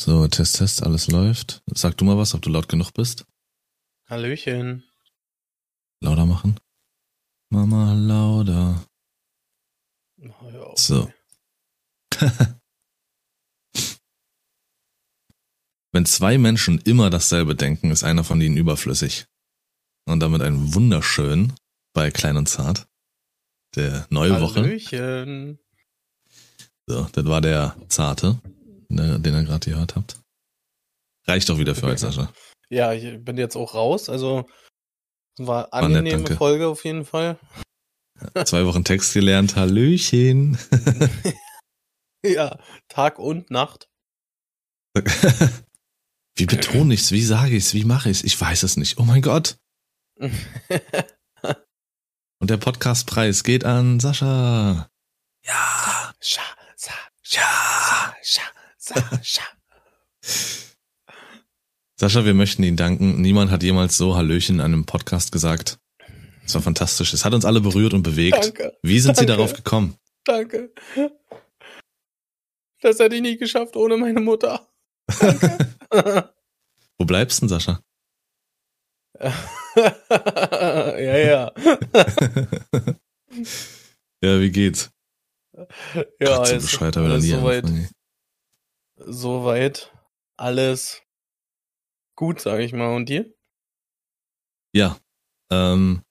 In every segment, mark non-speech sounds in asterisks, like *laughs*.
So, Test, Test, alles läuft. Sag du mal was, ob du laut genug bist. Hallöchen. Lauter machen. Mama, lauter. Oh, So. *laughs* Wenn zwei Menschen immer dasselbe denken, ist einer von ihnen überflüssig. Und damit ein wunderschön bei Klein und Zart. Der neue Woche. Hallöchen. So, das war der Zarte, ne, den ihr gerade gehört habt. Reicht doch wieder für heute, Sascha. Ja, ich bin jetzt auch raus, also war War nett, angenehme danke. Folge auf jeden Fall. Zwei Wochen Text gelernt, Hallöchen. *laughs* Ja, Tag und Nacht. *laughs* Wie betone ich's? Wie sage ich's? Wie mache ich's? Ich weiß es nicht. Oh mein Gott. *laughs* Und der Podcastpreis geht an Sascha. Ja. Scha, sa, Ja. Scha, sa, scha. Sascha, wir möchten Ihnen danken. Niemand hat jemals so Hallöchen in einem Podcast gesagt. Es war fantastisch. Es hat uns alle berührt und bewegt. Danke, Wie sind Sie Danke. darauf gekommen? danke. Das hätte ich nie geschafft ohne meine Mutter. *laughs* Wo bleibst du denn, Sascha? *laughs* ja, ja. *laughs* ja, wie geht's? Ja, Gott, so ist bescheuert, alles nie soweit. Soweit alles gut, sag ich mal. Und dir? Ja. Ähm,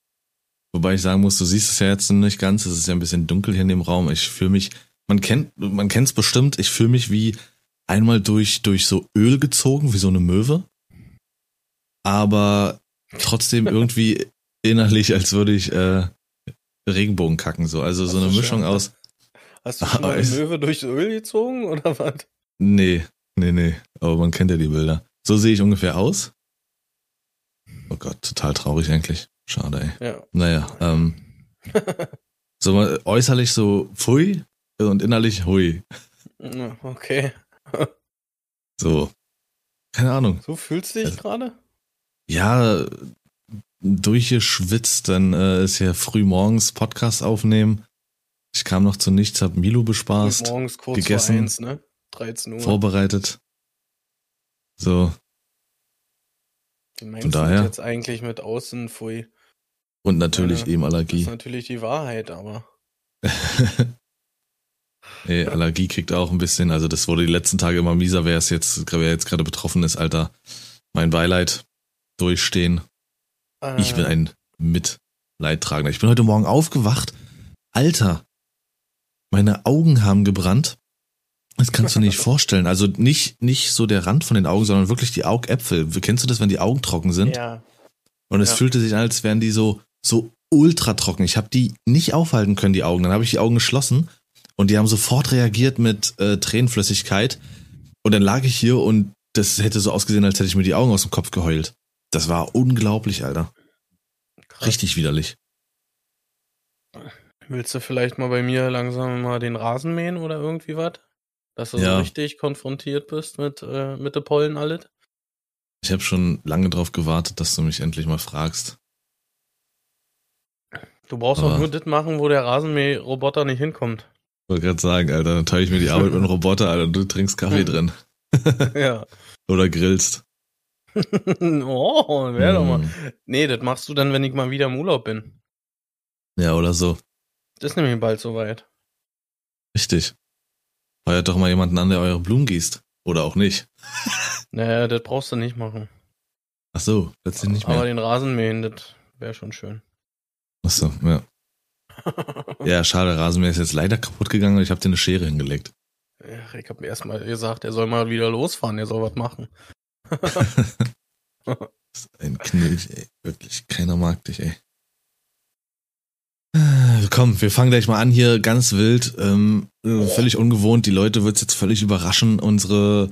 wobei ich sagen muss, du siehst es ja jetzt nicht ganz. Es ist ja ein bisschen dunkel hier in dem Raum. Ich fühle mich, man kennt, man kennt's bestimmt. Ich fühle mich wie einmal durch, durch so Öl gezogen, wie so eine Möwe. Aber trotzdem *laughs* irgendwie innerlich, als würde ich äh, Regenbogen kacken. So. Also so eine Mischung schön. aus. Hast du schon mal *laughs* eine. Möwe durchs Öl gezogen oder was? Nee, nee, nee. Aber man kennt ja die Bilder. So sehe ich ungefähr aus. Oh Gott, total traurig eigentlich. Schade, ey. Ja. Naja, ähm, *laughs* so mal äußerlich so pfui und innerlich hui. Okay. *laughs* So. Keine Ahnung. So fühlst du dich Also- gerade? Ja, durchgeschwitzt, dann äh, ist ja früh morgens Podcast aufnehmen. Ich kam noch zu nichts, hab Milo bespaßt, Morgens kurz gegessen. vor eins, ne? 13 Uhr. vorbereitet. So, Wie meinst von du daher- das jetzt eigentlich mit außen, pfui? und natürlich Ja, eben Das Allergie. ist natürlich die Wahrheit, aber. *laughs* Ey, Allergie kriegt auch ein bisschen, also das wurde die letzten Tage immer mieser, wer es jetzt, wer jetzt gerade betroffen ist, Alter. Mein Beileid durchstehen. Ich bin Äh, ein Mitleidtragender. Ich bin heute Morgen aufgewacht. Alter, meine Augen haben gebrannt. Das kannst du dir nicht vorstellen. Also nicht, nicht so der Rand von den Augen, sondern wirklich die Augäpfel. Kennst du das, wenn die Augen trocken sind? Ja. Und es ja. fühlte sich an, als wären die so, so ultra trocken. Ich habe die nicht aufhalten können, die Augen. Dann habe ich die Augen geschlossen und die haben sofort reagiert mit äh, Tränenflüssigkeit. Und dann lag ich hier und das hätte so ausgesehen, als hätte ich mir die Augen aus dem Kopf geheult. Das war unglaublich, Alter. Krass. Richtig widerlich. Willst du vielleicht mal bei mir langsam mal den Rasen mähen oder irgendwie was? Dass du Ja. so richtig konfrontiert bist mit, äh, mit den Pollen alles? Ich habe schon lange drauf gewartet, dass du mich endlich mal fragst. Du brauchst Aber- auch nur das machen, wo der Rasenmäherroboter nicht hinkommt. Wollte gerade sagen, Alter, dann teile ich mir die Arbeit mit einem Roboter, Alter, und du trinkst Kaffee drin. *laughs* *laughs* ja. Oder grillst. *laughs* oh, wär doch mal. Mm. Nee, das machst du dann, wenn ich mal wieder im Urlaub bin. Ja, oder so. Das ist nämlich bald soweit. Richtig. Feuert doch mal jemanden an, der eure Blumen gießt. Oder auch nicht. Naja, das brauchst du nicht machen. Ach so, plötzlich nicht Aber mehr. den Rasen mähen, das wäre schon schön. Ach so, ja. *laughs* Ja, schade, Rasenmäher ist jetzt leider kaputt gegangen und ich habe dir eine Schere hingelegt. Ja, ich hab mir erstmal gesagt, er soll mal wieder losfahren, er soll was machen. Das *laughs* ist *laughs* ein Knilch, ey. Wirklich, keiner mag dich, ey. Äh, Komm, wir fangen gleich mal an hier, ganz wild, ähm, äh, völlig ungewohnt. Die Leute wird's jetzt völlig überraschen. Unsere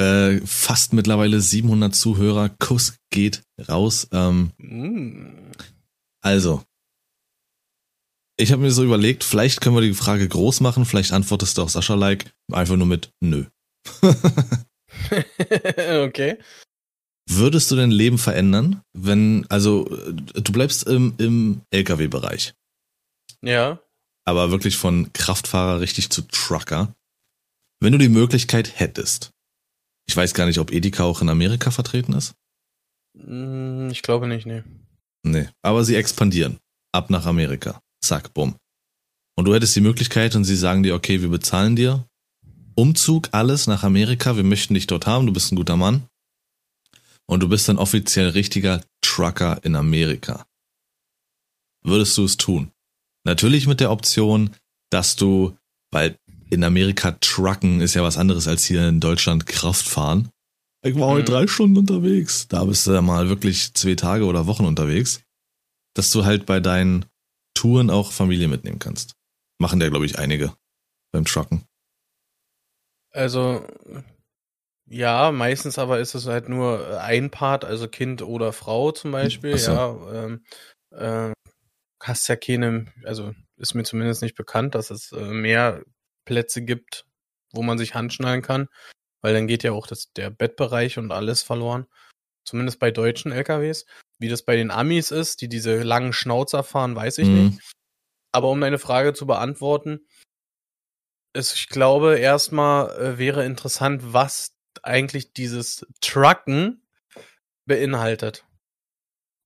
äh, fast mittlerweile 700 Zuhörer, Kuss geht raus. Ähm, Mm. also, ich habe mir so überlegt, vielleicht können wir die Frage groß machen, vielleicht antwortest du auch Sascha-like, einfach nur mit Nö. *laughs* okay. Würdest du dein Leben verändern, wenn, also, du bleibst im, im LKW-Bereich, Ja. aber wirklich von Kraftfahrer richtig zu Trucker. Wenn du die Möglichkeit hättest, ich weiß gar nicht, ob Edeka auch in Amerika vertreten ist. Hm, Ich glaube nicht, nee. Nee, aber sie expandieren. Ab nach Amerika. Zack, bumm. Und du hättest die Möglichkeit und sie sagen dir, okay, wir bezahlen dir Umzug, alles nach Amerika, wir möchten dich dort haben, du bist ein guter Mann. Und du bist dann offiziell richtiger Trucker in Amerika. Würdest du es tun? Natürlich mit der Option, dass du, weil in Amerika Trucken ist ja was anderes als hier in Deutschland Kraftfahren. Ich war heute Mhm. drei Stunden unterwegs. Da bist du ja mal wirklich zwei Tage oder Wochen unterwegs. Dass du halt bei deinen Touren auch Familie mitnehmen kannst. Machen ja, glaube ich, einige beim Trucken. Also, ja, meistens aber ist es halt nur ein Part, also Kind oder Frau zum Beispiel, Ach so. ja. Ähm, äh, hast ja keine, also ist mir zumindest nicht bekannt, dass es äh, mehr Plätze gibt, wo man sich handschnallen kann, weil dann geht ja auch das, der Bettbereich und alles verloren. Zumindest bei deutschen LKWs. Wie das bei den Amis ist, die diese langen Schnauzer fahren, weiß ich Mhm. nicht. Aber um deine Frage zu beantworten, ist, ich glaube, erstmal äh, wäre interessant, was eigentlich dieses Trucken beinhaltet.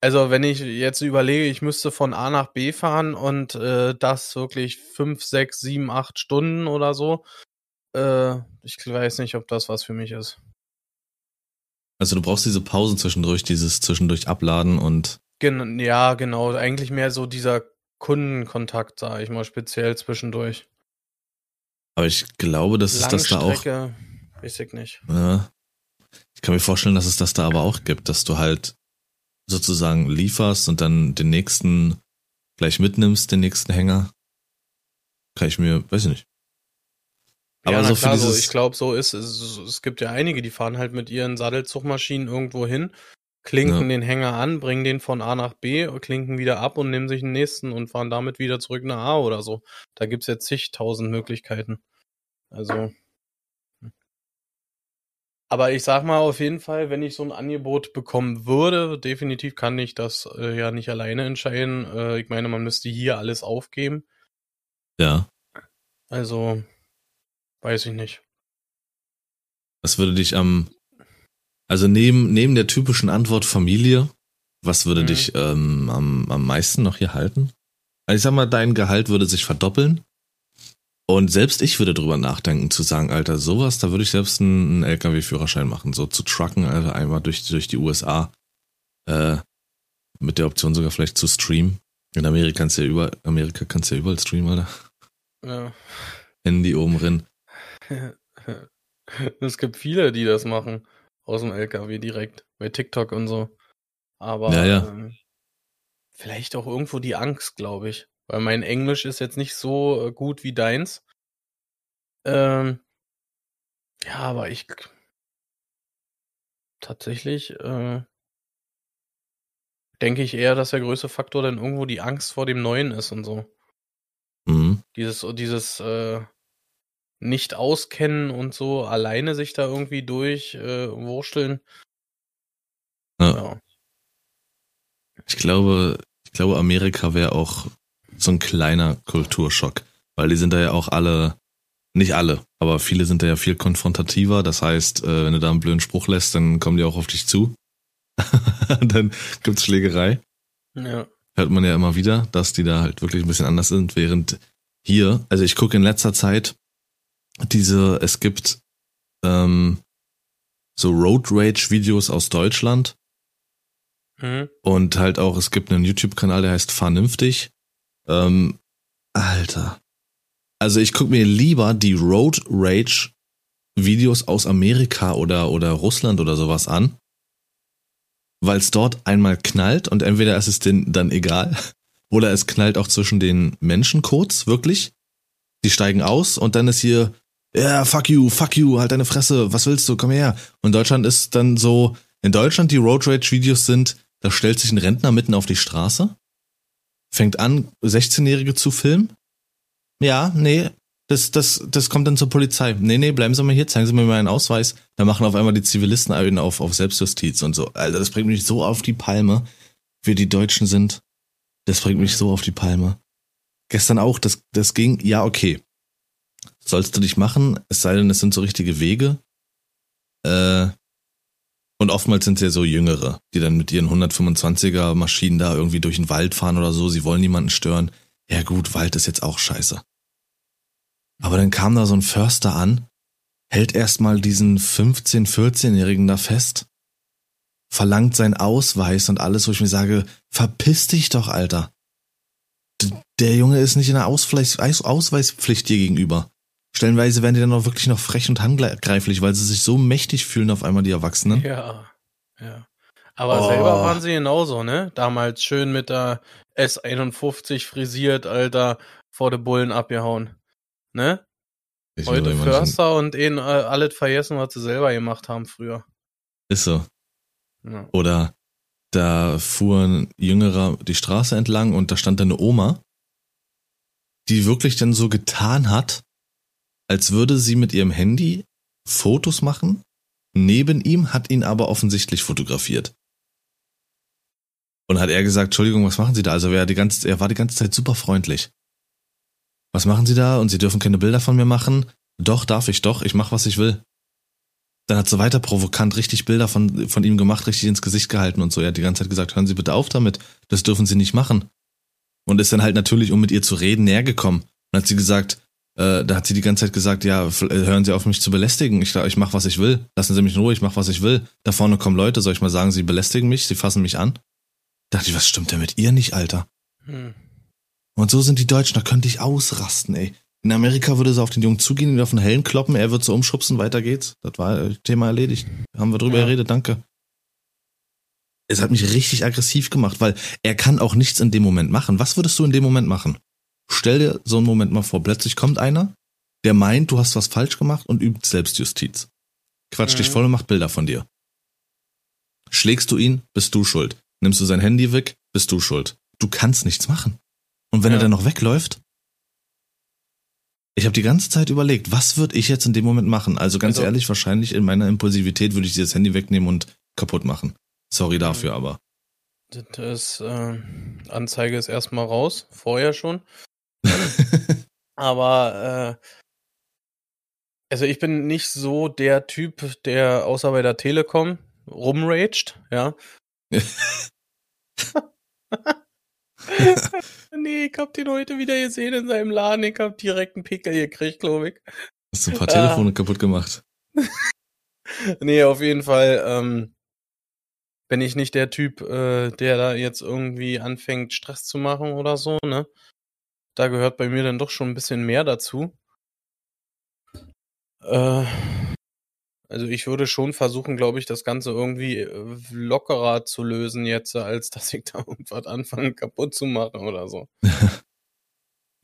Also, wenn ich jetzt überlege, ich müsste von A nach B fahren und äh, das wirklich fünf, sechs, sieben, acht Stunden oder so, äh, ich weiß nicht, ob das was für mich ist. Also du brauchst diese Pausen zwischendurch, dieses zwischendurch abladen und Gen ja, genau, eigentlich mehr so dieser Kundenkontakt, sage ich mal, speziell zwischendurch. aber ich glaube, dass es das da auch. Weiß ich nicht. Ja, ich kann mir vorstellen, dass es das da aber auch gibt, dass du halt sozusagen lieferst und dann den nächsten gleich mitnimmst, den nächsten Hänger. Kann ich mir, weiß ich nicht. Aber ja, so für klar, so, ich glaube, so ist es. Es gibt ja einige, die fahren halt mit ihren Sattelzugmaschinen irgendwo hin, klinken Ja. den Hänger an, bringen den von A nach B, klinken wieder ab und nehmen sich den nächsten und fahren damit wieder zurück nach A oder so. Da gibt's ja zigtausend Möglichkeiten. Also. Aber ich sag mal auf jeden Fall, wenn ich so ein Angebot bekommen würde, definitiv kann ich das äh, ja nicht alleine entscheiden. Äh, ich meine, man müsste hier alles aufgeben. Ja. Also, weiß ich nicht. Was würde dich am, also neben, neben der typischen Antwort Familie, was würde Mhm. dich ähm, am, am meisten noch hier halten? Also ich sag mal, dein Gehalt würde sich verdoppeln. Und selbst ich würde drüber nachdenken, zu sagen, Alter, sowas, da würde ich selbst einen, LKW-Führerschein machen, so zu trucken, Alter, einmal durch, durch die USA, äh, mit der Option sogar vielleicht zu streamen. In Amerika kannst du ja über, Amerika kannst du ja überall streamen, Alter. Ja. Handy oben drin. *laughs* Es gibt viele, die das machen. Aus dem LKW direkt. Bei TikTok und so. Aber Ja, ja. Ähm, vielleicht auch irgendwo die Angst, glaube ich. Weil mein Englisch ist jetzt nicht so äh, gut wie deins. Ähm, ja, aber ich tatsächlich äh, denke ich eher, dass der größte Faktor dann irgendwo die Angst vor dem Neuen ist und so. Mhm. Dieses, dieses äh, nicht auskennen und so, alleine sich da irgendwie durch äh. Ja. Ja. Ich glaube, ich glaube, Amerika wäre auch so ein kleiner Kulturschock, weil die sind da ja auch alle, nicht alle, aber viele sind da ja viel konfrontativer. Das heißt, äh, wenn du da einen blöden Spruch lässt, dann kommen die auch auf dich zu. *laughs* dann gibt's Schlägerei. Ja. Hört man ja immer wieder, dass die da halt wirklich ein bisschen anders sind, während hier, also ich gucke in letzter Zeit diese, es gibt ähm, so Road Rage Videos aus Deutschland Mhm. und halt auch, es gibt einen YouTube-Kanal, der heißt Vernünftig. Ähm, Alter. Also ich gucke mir lieber die Road Rage Videos aus Amerika oder, oder Russland oder sowas an, weil es dort einmal knallt und entweder ist es denen dann egal *laughs* oder es knallt auch zwischen den Menschen kurz, wirklich. Die steigen aus und dann ist hier, ja, yeah, fuck you, fuck you, halt deine Fresse, was willst du, komm her. Und Deutschland ist dann so, in Deutschland die Road Rage Videos sind, da stellt sich ein Rentner mitten auf die Straße, fängt an, 16-Jährige zu filmen. Ja, nee, das, das, das kommt dann zur Polizei. Nee, nee, bleiben Sie mal hier, zeigen Sie mir mal einen Ausweis. Da machen auf einmal die Zivilisten einen auf, auf Selbstjustiz und so. Alter, das bringt mich so auf die Palme, wie die Deutschen sind. Das bringt mich so auf die Palme. Gestern auch, das, das ging, ja, okay. Sollst du dich machen, es sei denn, es sind so richtige Wege. Äh, und oftmals sind es ja so Jüngere, die dann mit ihren 125er Maschinen da irgendwie durch den Wald fahren oder so. Sie wollen niemanden stören. Ja gut, Wald ist jetzt auch scheiße. Aber dann kam da so ein Förster an, hält erstmal diesen 15-, 14-Jährigen da fest, verlangt seinen Ausweis und alles, wo ich mir sage, verpiss dich doch, Alter. D der Junge ist nicht in der Ausweis Ausweispflicht dir gegenüber. Stellenweise werden die dann auch wirklich noch frech und handgreiflich, weil sie sich so mächtig fühlen auf einmal, die Erwachsenen. Ja, ja. Aber oh. selber waren sie genauso, ne? Damals schön mit der S51 frisiert, Alter, vor de Bullen abgehauen. Ne? Ich Heute Förster und ihnen äh, alles vergessen, was sie selber gemacht haben früher. Ist so. Ja. Oder da fuhr ein Jüngerer die Straße entlang und da stand eine Oma, die wirklich dann so getan hat, als würde sie mit ihrem Handy Fotos machen. Neben ihm hat ihn aber offensichtlich fotografiert. Und hat er gesagt, Entschuldigung, was machen Sie da? Also er, die ganze, er war die ganze Zeit super freundlich. Was machen Sie da? Und Sie dürfen keine Bilder von mir machen? Doch, darf ich doch. Ich mach, was ich will. Dann hat sie weiter provokant richtig Bilder von, von ihm gemacht, richtig ins Gesicht gehalten und so. Er hat die ganze Zeit gesagt, hören Sie bitte auf damit. Das dürfen Sie nicht machen. Und ist dann halt natürlich, um mit ihr zu reden, näher gekommen. Und hat sie gesagt, äh, da hat sie die ganze Zeit gesagt, ja, äh, hören Sie auf mich zu belästigen. Ich, ich mach, was ich will. Lassen Sie mich in Ruhe, ich mach, was ich will. Da vorne kommen Leute, soll ich mal sagen, sie belästigen mich, sie fassen mich an. Da dachte ich, was stimmt denn mit ihr nicht, Alter? Hm. Und so sind die Deutschen, da könnte ich ausrasten, ey. In Amerika würde sie auf den Jungen zugehen, ihn auf den Hellen kloppen, er wird so umschubsen, weiter geht's. Das war äh, Thema erledigt. Haben wir drüber ja. geredet, danke. Es hat mich richtig aggressiv gemacht, weil er kann auch nichts in dem Moment machen. Was würdest du in dem Moment machen? Stell dir so einen Moment mal vor, plötzlich kommt einer, der meint, du hast was falsch gemacht und übt Selbstjustiz. Quatscht mhm. dich voll und macht Bilder von dir. Schlägst du ihn, bist du schuld. Nimmst du sein Handy weg, bist du schuld. Du kannst nichts machen. Und wenn ja. er dann noch wegläuft? Ich habe die ganze Zeit überlegt, was würde ich jetzt in dem Moment machen? Also ganz also, ehrlich, wahrscheinlich in meiner Impulsivität würde ich dieses Handy wegnehmen und kaputt machen. Sorry dafür, aber. Das äh, Anzeige ist erstmal raus, vorher schon. *laughs* aber äh, also ich bin nicht so der Typ, der außer bei der Telekom rumraged, ja. *laughs* nee, ich hab den heute wieder gesehen in seinem Laden. Ich hab direkt einen Pickel gekriegt, glaube ich. Hast du ein paar Telefone ah. kaputt gemacht? *laughs* nee, auf jeden Fall ähm, bin ich nicht der Typ, äh, der da jetzt irgendwie anfängt, Stress zu machen oder so, ne? Da gehört bei mir dann doch schon ein bisschen mehr dazu. Äh, also ich würde schon versuchen, glaube ich, das Ganze irgendwie äh, lockerer zu lösen jetzt, als *laughs* dass ich da irgendwas anfange kaputt zu machen oder so. *laughs*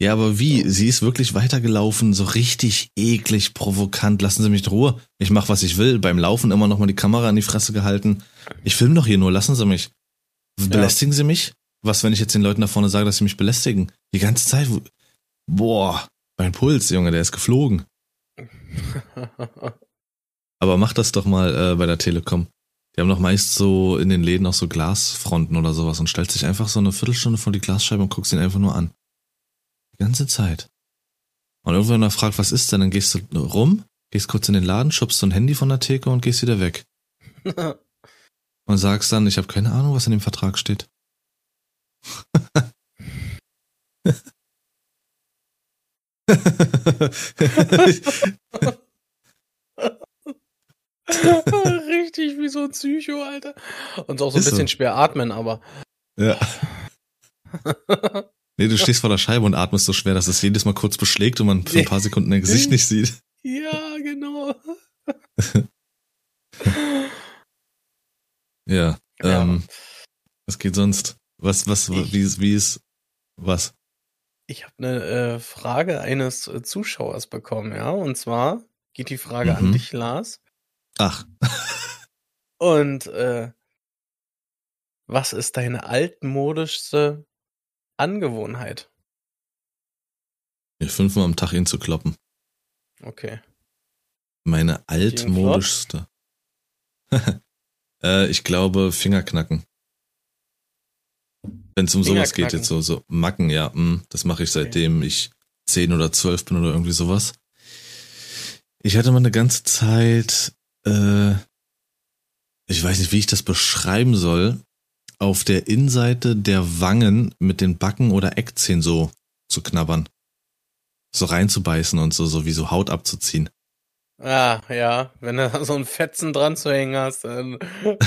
ja, aber wie? Sie ist wirklich weitergelaufen, so richtig eklig, provokant. Lassen Sie mich in Ruhe. Ich mache, was ich will. Beim Laufen immer noch mal die Kamera an die Fresse gehalten. Ich filme doch hier nur, lassen Sie mich. Belästigen ja. Sie mich? Was, wenn ich jetzt den Leuten da vorne sage, dass sie mich belästigen? Die ganze Zeit. Boah, mein Puls, Junge, der ist geflogen. *laughs* Aber mach das doch mal äh, bei der Telekom. Die haben doch meist so in den Läden auch so Glasfronten oder sowas und stellst dich einfach so eine Viertelstunde vor die Glasscheibe und guckst ihn einfach nur an. Die ganze Zeit. Und irgendwann er fragt, was ist denn, dann gehst du rum, gehst kurz in den Laden, schubst so ein Handy von der Theke und gehst wieder weg. *laughs* und sagst dann, ich habe keine Ahnung, was in dem Vertrag steht. *laughs* Richtig wie so ein Psycho, Alter. Und auch so ein Ist bisschen so. schwer atmen, aber. Ja. nee, du stehst vor der Scheibe und atmest so schwer, dass es jedes Mal kurz beschlägt und man für ein paar Sekunden dein Gesicht nicht sieht. Ja, genau. *laughs* ja, ja. Ähm, was geht sonst? Was, was, ich, wie ist, wie ist, was? Ich habe eine äh, Frage eines äh, Zuschauers bekommen, ja, und zwar geht die Frage mhm. an dich, Lars. Ach. *laughs* Und äh, was ist deine altmodischste Angewohnheit? Mir fünfmal am Tag ihn zu kloppen. Okay. Meine altmodischste. *laughs* äh, ich glaube Fingerknacken. Wenn es um sowas geht, jetzt so, so Macken, ja, mh, mm, das mache ich seitdem okay. ich zehn oder zwölf bin oder irgendwie sowas. Ich hatte mal eine ganze Zeit äh, ich weiß nicht, wie ich das beschreiben soll, auf der Innenseite der Wangen mit den Backen oder Eckzähnen so zu knabbern. So reinzubeißen und so, so wie so Haut abzuziehen. Ah, ja, wenn du da so ein Fetzen dran zu hängen hast, dann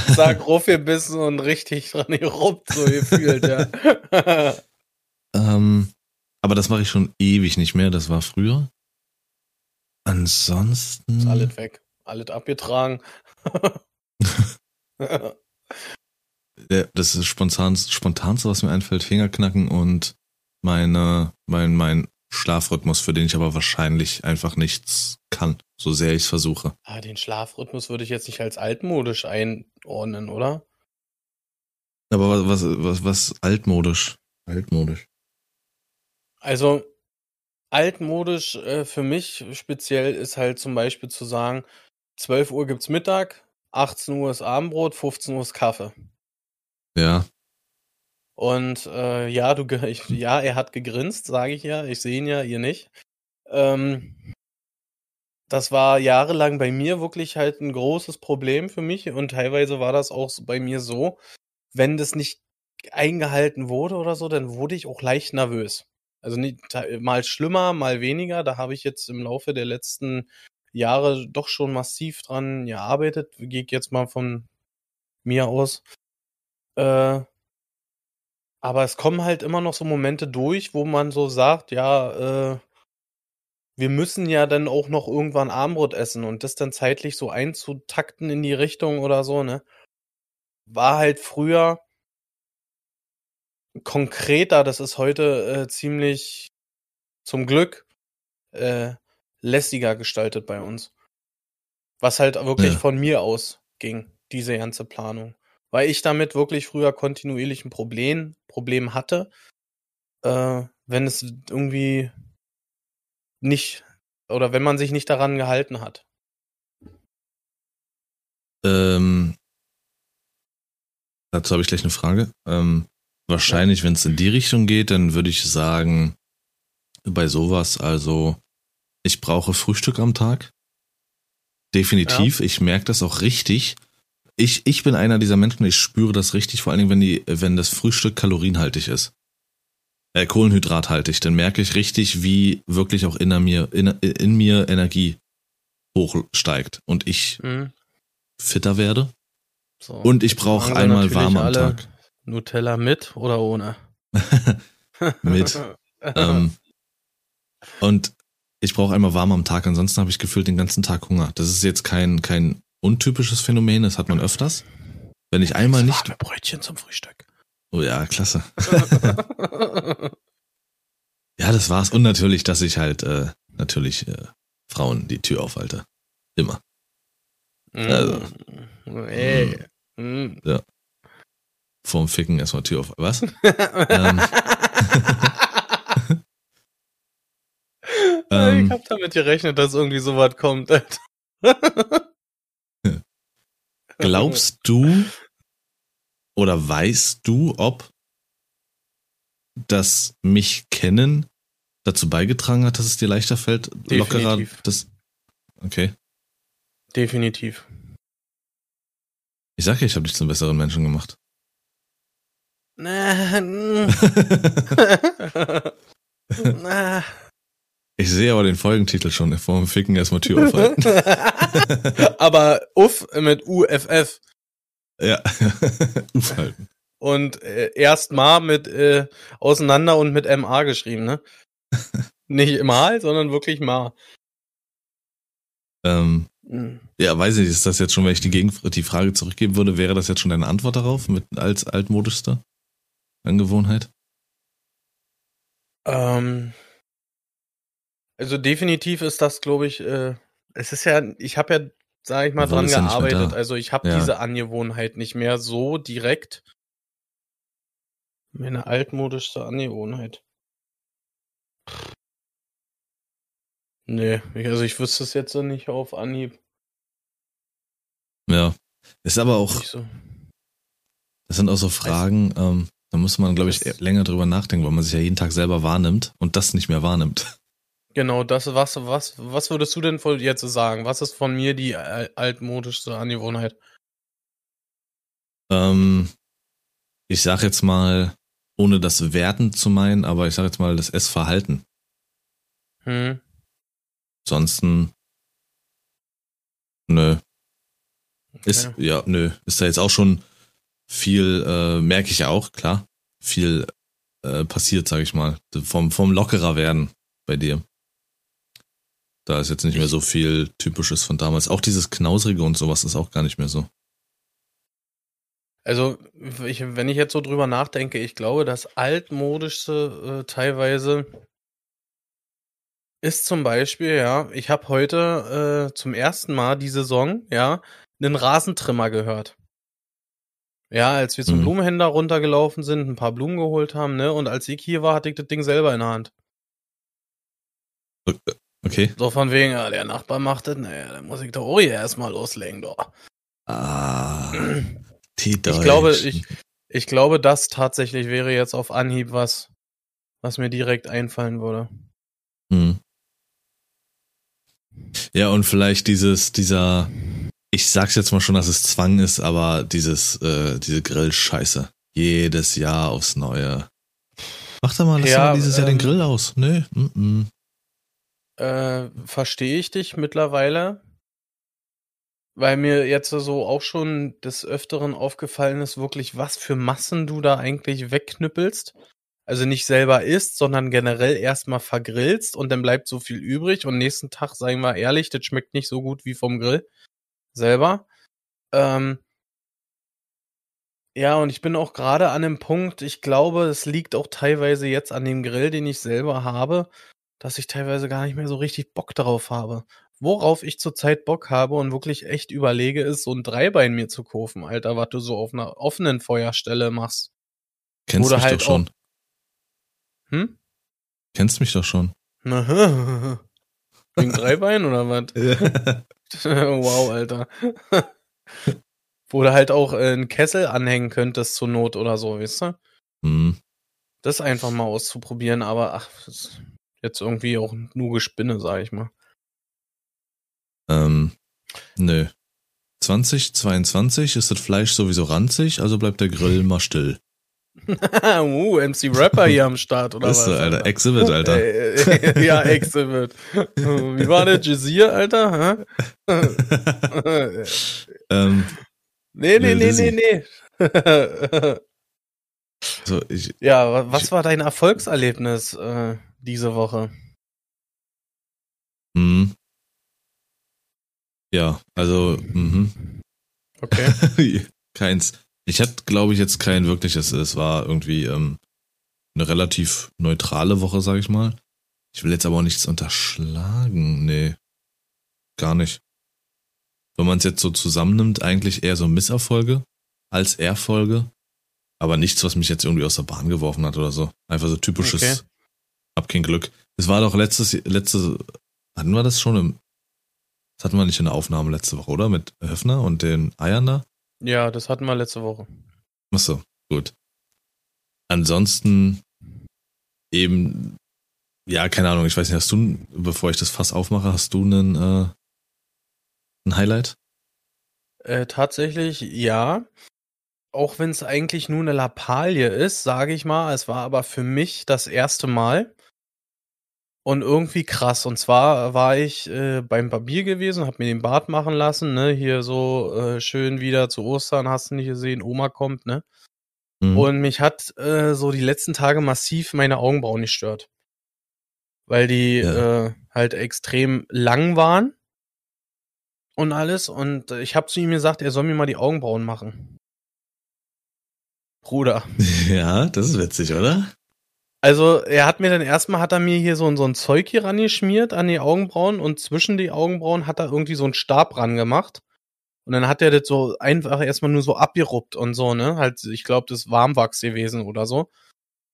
sag bissen und richtig dran geruppt, so gefühlt, ja. *laughs* ähm, aber das mache ich schon ewig nicht mehr, das war früher. Ansonsten. Ist alles weg. Alles abgetragen. *laughs* das ist spontan, spontanste, was mir einfällt, Fingerknacken und meine, mein, mein Schlafrhythmus, für den ich aber wahrscheinlich einfach nichts kann, so sehr ich es versuche. Ah, den Schlafrhythmus würde ich jetzt nicht als altmodisch einordnen, oder? Aber was, was, was, was altmodisch? Altmodisch. Also, altmodisch äh, für mich speziell ist halt zum Beispiel zu sagen, 12 Uhr gibt's Mittag, 18 Uhr ist Abendbrot, 15 Uhr ist Kaffee. Ja. Und äh, ja, du, ich, ja, er hat gegrinst, sage ich ja. Ich sehe ihn ja, ihr nicht. Ähm, das war jahrelang bei mir wirklich halt ein großes Problem für mich und teilweise war das auch bei mir so, wenn das nicht eingehalten wurde oder so, dann wurde ich auch leicht nervös. Also nicht, mal schlimmer, mal weniger. Da habe ich jetzt im Laufe der letzten Jahre doch schon massiv dran gearbeitet. Gehe ich jetzt mal von mir aus. Äh, aber es kommen halt immer noch so Momente durch, wo man so sagt, ja, äh, wir müssen ja dann auch noch irgendwann Armbrot essen und das dann zeitlich so einzutakten in die Richtung oder so, ne? War halt früher konkreter, das ist heute äh, ziemlich zum Glück äh, lässiger gestaltet bei uns. Was halt wirklich ja. von mir aus ging, diese ganze Planung. Weil ich damit wirklich früher kontinuierlich ein Problem, Problem hatte, äh, wenn es irgendwie nicht oder wenn man sich nicht daran gehalten hat. Ähm, dazu habe ich gleich eine Frage. Ähm, wahrscheinlich, ja. wenn es in die Richtung geht, dann würde ich sagen, bei sowas, also ich brauche Frühstück am Tag. Definitiv. Ja. Ich merke das auch richtig. Ich, ich bin einer dieser Menschen, ich spüre das richtig, vor allen Dingen, wenn die, wenn das Frühstück kalorienhaltig ist. Äh, kohlenhydrathaltig, dann merke ich richtig, wie wirklich auch in mir, in, in mir Energie hochsteigt und ich mhm. fitter werde. So, und ich brauche einmal warm am Tag. Nutella mit oder ohne? *laughs* mit. ähm, und ich brauche einmal warm am Tag, ansonsten habe ich gefühlt den ganzen Tag Hunger. Das ist jetzt kein, kein untypisches Phänomen, das hat man öfters. Wenn ich einmal nicht. Warme Brötchen zum Frühstück. Oh ja, klasse. *laughs* ja, das war's. Und natürlich, dass ich halt äh, natürlich äh, Frauen die Tür aufhalte. Immer. Mm. Also. Ey. Mm. mm. Ja. Vorm Ficken erstmal Tür auf. Was? *laughs* ähm. ich *laughs* ähm. hab damit gerechnet, dass irgendwie sowas kommt. Glaubst du oder weißt du, ob das mich kennen dazu beigetragen hat, dass es dir leichter fällt, Definitiv. lockerer das Okay. Definitiv. Ich sag ja, ich habe dich zum besseren Menschen gemacht. *laughs* *laughs* Ich sehe aber den Folgentitel schon, vor dem Ficken erstmal Tür aufhalten. *laughs* aber Uff mit UFF. Ja, *laughs* Uff halten. Und äh, erst mal mit äh, auseinander und mit MA geschrieben, ne? *laughs* Nicht mal, sondern wirklich mal. Ähm, mhm. Ja, weiß ich, ist das jetzt schon, wenn ich die, Gegen die Frage zurückgeben würde, wäre das jetzt schon deine Antwort darauf mit als altmodischster Angewohnheit? Ähm, also definitiv ist das, glaube ich, äh, es ist ja, ich habe ja, sage ich mal, dran gearbeitet. Also ich habe ja. diese Angewohnheit nicht mehr so direkt. Meine altmodischste Angewohnheit. Nee, also ich wüsste es jetzt so nicht auf Anhieb. Ja, ist aber auch. So. Das sind auch so Fragen, ähm, da muss man, glaube ich, länger drüber nachdenken, weil man sich ja jeden Tag selber wahrnimmt und das nicht mehr wahrnimmt. Genau, das, was, was, was würdest du denn von jetzt sagen? Was ist von mir die al- altmodischste Angewohnheit? Ähm, ich sag jetzt mal, ohne das wertend zu meinen, aber ich sag jetzt mal das Essverhalten. Hm. Ansonsten, nö. Ist, Okay. ja, nö. Ist da jetzt auch schon viel, äh, merke ich ja auch, klar. Viel äh, passiert, sag ich mal. Vom, vom lockerer werden bei dir. Da ist jetzt nicht mehr so viel Typisches von damals. Auch dieses Knausrige und sowas ist auch gar nicht mehr so. Also, ich, wenn ich jetzt so drüber nachdenke, ich glaube, das altmodischste äh, teilweise ist zum Beispiel, ja, ich habe heute äh, zum ersten Mal die Saison, ja, einen Rasentrimmer gehört. Ja, als wir zum Mhm. Blumenhändler runtergelaufen sind, ein paar Blumen geholt haben, ne, und als ich hier war, hatte ich das Ding selber in der Hand. Okay. So von wegen, ja, der Nachbar macht das, naja, dann muss ich doch auch hier erstmal loslegen, doch. Ah, *clears throat* die Ich glaube, ich, ich glaube, das tatsächlich wäre jetzt auf Anhieb was, was mir direkt einfallen würde. Hm. Ja, und vielleicht dieses, dieser, ich sag's jetzt mal schon, dass es Zwang ist, aber dieses, äh, diese Grillscheiße. Jedes Jahr aufs Neue. Mach doch mal, lass Ja, mal dieses Jahr den ähm, Grill aus. Nö, mm -mm. Äh, verstehe ich dich mittlerweile, weil mir jetzt so auch schon des Öfteren aufgefallen ist, wirklich, was für Massen du da eigentlich wegknüppelst. Also nicht selber isst, sondern generell erstmal vergrillst und dann bleibt so viel übrig und nächsten Tag, sagen wir ehrlich, das schmeckt nicht so gut wie vom Grill selber. Ähm, ja, und ich bin auch gerade an dem Punkt, ich glaube, es liegt auch teilweise jetzt an dem Grill, den ich selber habe, dass ich teilweise gar nicht mehr so richtig Bock drauf habe. Worauf ich zurzeit Bock habe und wirklich echt überlege, ist so ein Dreibein mir zu kaufen, Alter, was du so auf einer offenen Feuerstelle machst. Kennst oder mich halt doch schon. Hm? Kennst mich doch schon. *laughs* Wegen Dreibein oder was? *laughs* wow, Alter. *laughs* Wo du halt auch äh, einen Kessel anhängen könntest zur Not oder so, weißt du? hm. Das einfach mal auszuprobieren, aber ach, das jetzt irgendwie auch nur Gespinne, sag ich mal. ähm, nö. 2022 ist das Fleisch sowieso ranzig, also bleibt der Grill mal still. *laughs* uh, MC Rapper hier am Start, oder Weißt was? du, Alter, Exhibit, Alter. Äh, äh, ja, Exhibit. *laughs* Wie war der Jazir, Alter? *laughs* Ähm, nee, nee, nee, nee, nee. so, ich, ja, wa- was war dein Erfolgserlebnis äh, diese Woche? hm. Ja, also, mhm. Okay. *laughs* Keins. Ich hatte, glaube ich, jetzt kein wirkliches. Es war irgendwie ähm, eine relativ neutrale Woche, sag ich mal. Ich will jetzt aber auch nichts unterschlagen. Nee. Gar nicht. Wenn man es jetzt so zusammennimmt, eigentlich eher so Misserfolge als Erfolge. Aber nichts, was mich jetzt irgendwie aus der Bahn geworfen hat oder so. Einfach so typisches, Okay. Hab kein Glück. Es war doch letztes, letzte, hatten wir das schon im, das hatten wir nicht in der Aufnahme letzte Woche, oder? Mit Höfner und den Eiern da? Ja, das hatten wir letzte Woche. Achso, gut. Ansonsten eben, ja, keine Ahnung, ich weiß nicht, hast du, bevor ich das Fass aufmache, hast du einen, äh, ein Highlight? Äh, tatsächlich ja. Auch wenn es eigentlich nur eine Lappalie ist, sage ich mal. Es war aber für mich das erste Mal. Und irgendwie krass. Und zwar war ich äh, beim Barbier gewesen, hab mir den Bart machen lassen, ne? Hier so äh, schön wieder zu Ostern, hast du nicht gesehen, Oma kommt, ne? Mhm. Und mich hat äh, so die letzten Tage massiv meine Augenbrauen gestört. Weil die Ja. äh, halt extrem lang waren und alles. Und ich habe zu ihm gesagt, er soll mir mal die Augenbrauen machen. Bruder. *laughs* ja, das ist witzig, oder? Also er hat mir dann erstmal, hat er mir hier so, ein- so ein Zeug hier rangeschmiert an die Augenbrauen und zwischen die Augenbrauen hat er irgendwie so einen Stab ran gemacht. Und dann hat er das so einfach erstmal nur so abgeruppt und so, ne? Halt, ich glaube, das Warmwachs gewesen oder so.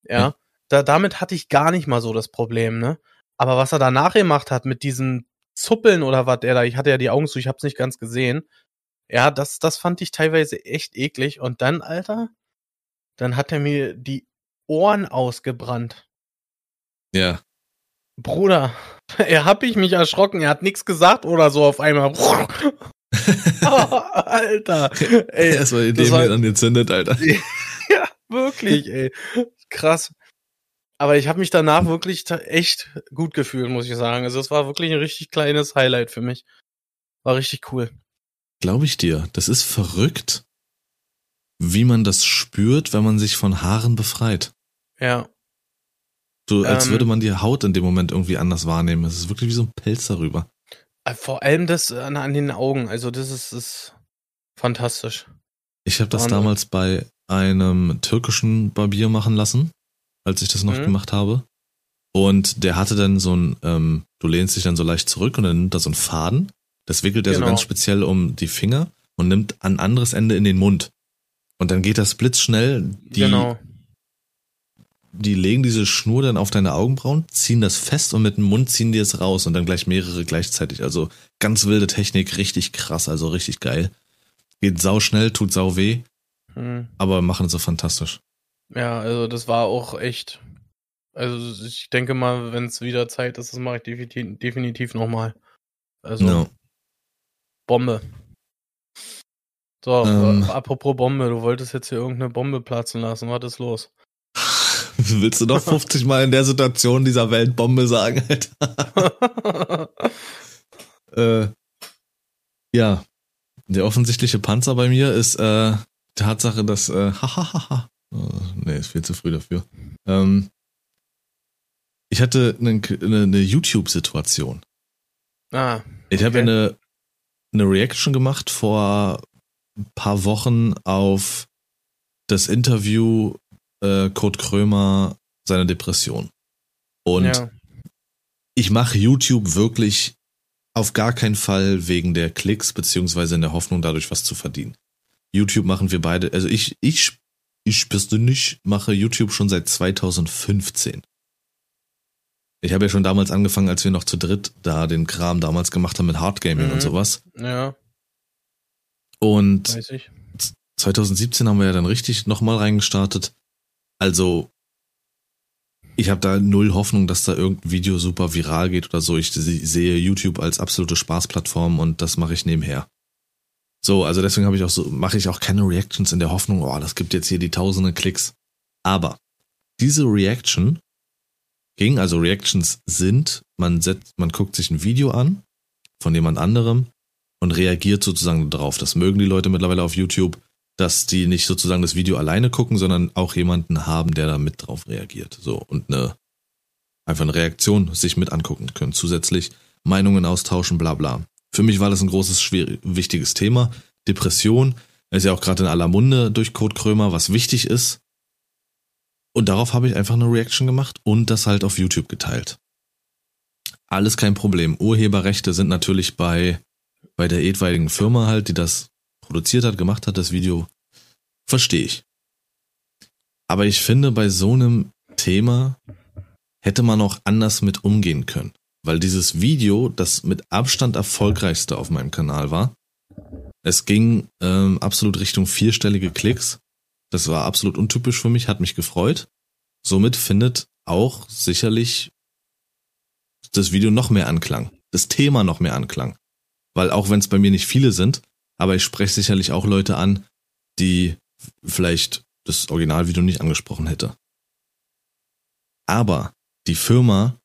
Ja. Hm. Da, damit hatte ich gar nicht mal so das Problem, ne? Aber was er danach gemacht hat mit diesen Zuppeln oder was der da, ich hatte ja die Augen zu, ich hab's nicht ganz gesehen. Ja, das, das fand ich teilweise echt eklig. Und dann, Alter, dann hat er mir die Ohren ausgebrannt. Ja. Bruder, *laughs* er hab ich mich erschrocken, er hat nichts gesagt oder so auf einmal. oh, *laughs* *laughs* Alter. Ey, Erstmal die war- Idee dann gezündet, Alter. ja, wirklich, ey. Krass. Aber ich habe mich danach wirklich echt gut gefühlt, muss ich sagen. Also es war wirklich ein richtig kleines Highlight für mich. War richtig cool. Glaube ich dir. Das ist verrückt, wie man das spürt, wenn man sich von Haaren befreit. Ja. So, als Ähm. würde man die Haut in dem Moment irgendwie anders wahrnehmen. Es ist wirklich wie so ein Pelz darüber. Äh, Vor allem das an, an den Augen. Also das ist, ist fantastisch. Ich habe das damals bei einem türkischen Barbier machen lassen, als ich das noch Mhm. gemacht habe. Und der hatte dann so ein, ähm, du lehnst dich dann so leicht zurück und dann nimmt er so einen Faden. Das wickelt er so Genau. ganz speziell um die Finger und nimmt ein anderes Ende in den Mund. Und dann geht das blitzschnell. Die, genau. Die legen diese Schnur dann auf deine Augenbrauen, ziehen das fest und mit dem Mund ziehen die es raus und dann gleich mehrere gleichzeitig. Also ganz wilde Technik, richtig krass, also richtig geil. Geht sau schnell, tut sau weh, Hm. aber machen es so fantastisch. Ja, also das war auch echt. Also ich denke mal, wenn es wieder Zeit ist, das mache ich definitiv, definitiv nochmal. Also No. Bombe. So, Ähm. äh, apropos Bombe, du wolltest jetzt hier irgendeine Bombe platzen lassen. Was ist los? *laughs* Willst du noch 50 Mal in der Situation dieser Welt Bombe sagen, Alter? *laughs* Äh, ja, der offensichtliche Panzer bei mir ist äh, Tatsache, dass äh, *laughs* hahaha. äh, nee, ist viel zu früh dafür. Ähm, ich hatte eine, eine, eine YouTube-Situation. ah, Ich habe Okay. ja eine, eine Reaction gemacht vor ein paar Wochen auf das Interview äh, Kurt Krömer, seine Depression. Und ja. ich mache YouTube wirklich auf gar keinen Fall wegen der Klicks, beziehungsweise in der Hoffnung, dadurch was zu verdienen. YouTube machen wir beide, also ich, ich, ich persönlich mache YouTube schon seit 2015. Ich habe ja schon damals angefangen, als wir noch zu dritt da den Kram damals gemacht haben mit Hardgaming Mhm. und sowas. Ja, Und weiß ich. 2017 haben wir ja dann richtig nochmal reingestartet. Also, ich habe da null Hoffnung, dass da irgendein Video super viral geht oder so. Ich se- sehe YouTube als absolute Spaßplattform und das mache ich nebenher. So, also deswegen habe ich auch so, mache ich auch keine Reactions in der Hoffnung, oh, das gibt jetzt hier die tausende Klicks. Aber diese Reaction ging, also Reactions sind, man setzt, man guckt sich ein Video an von jemand anderem und reagiert sozusagen darauf. Das mögen die Leute mittlerweile auf YouTube, dass die nicht sozusagen das Video alleine gucken, sondern auch jemanden haben, der da mit drauf reagiert. So und eine einfach eine Reaktion sich mit angucken können. Zusätzlich Meinungen austauschen, bla bla. Für mich war das ein großes, schwer, wichtiges Thema. Depression ist ja auch gerade in aller Munde durch Kurt Krömer, was wichtig ist. Und darauf habe ich einfach eine Reaction gemacht und das halt auf YouTube geteilt. Alles kein Problem. Urheberrechte sind natürlich bei, bei der etwaigen Firma halt, die das produziert hat, gemacht hat, das Video. Verstehe ich. Aber ich finde, bei so einem Thema hätte man auch anders mit umgehen können. Weil dieses Video, das mit Abstand erfolgreichste auf meinem Kanal war, es ging ähm, absolut Richtung vierstellige Klicks. Das war absolut untypisch für mich, hat mich gefreut. Somit findet auch sicherlich das Video noch mehr Anklang, das Thema noch mehr Anklang. Weil auch wenn es bei mir nicht viele sind, aber ich spreche sicherlich auch Leute an, die vielleicht das Originalvideo nicht angesprochen hätte. Aber die Firma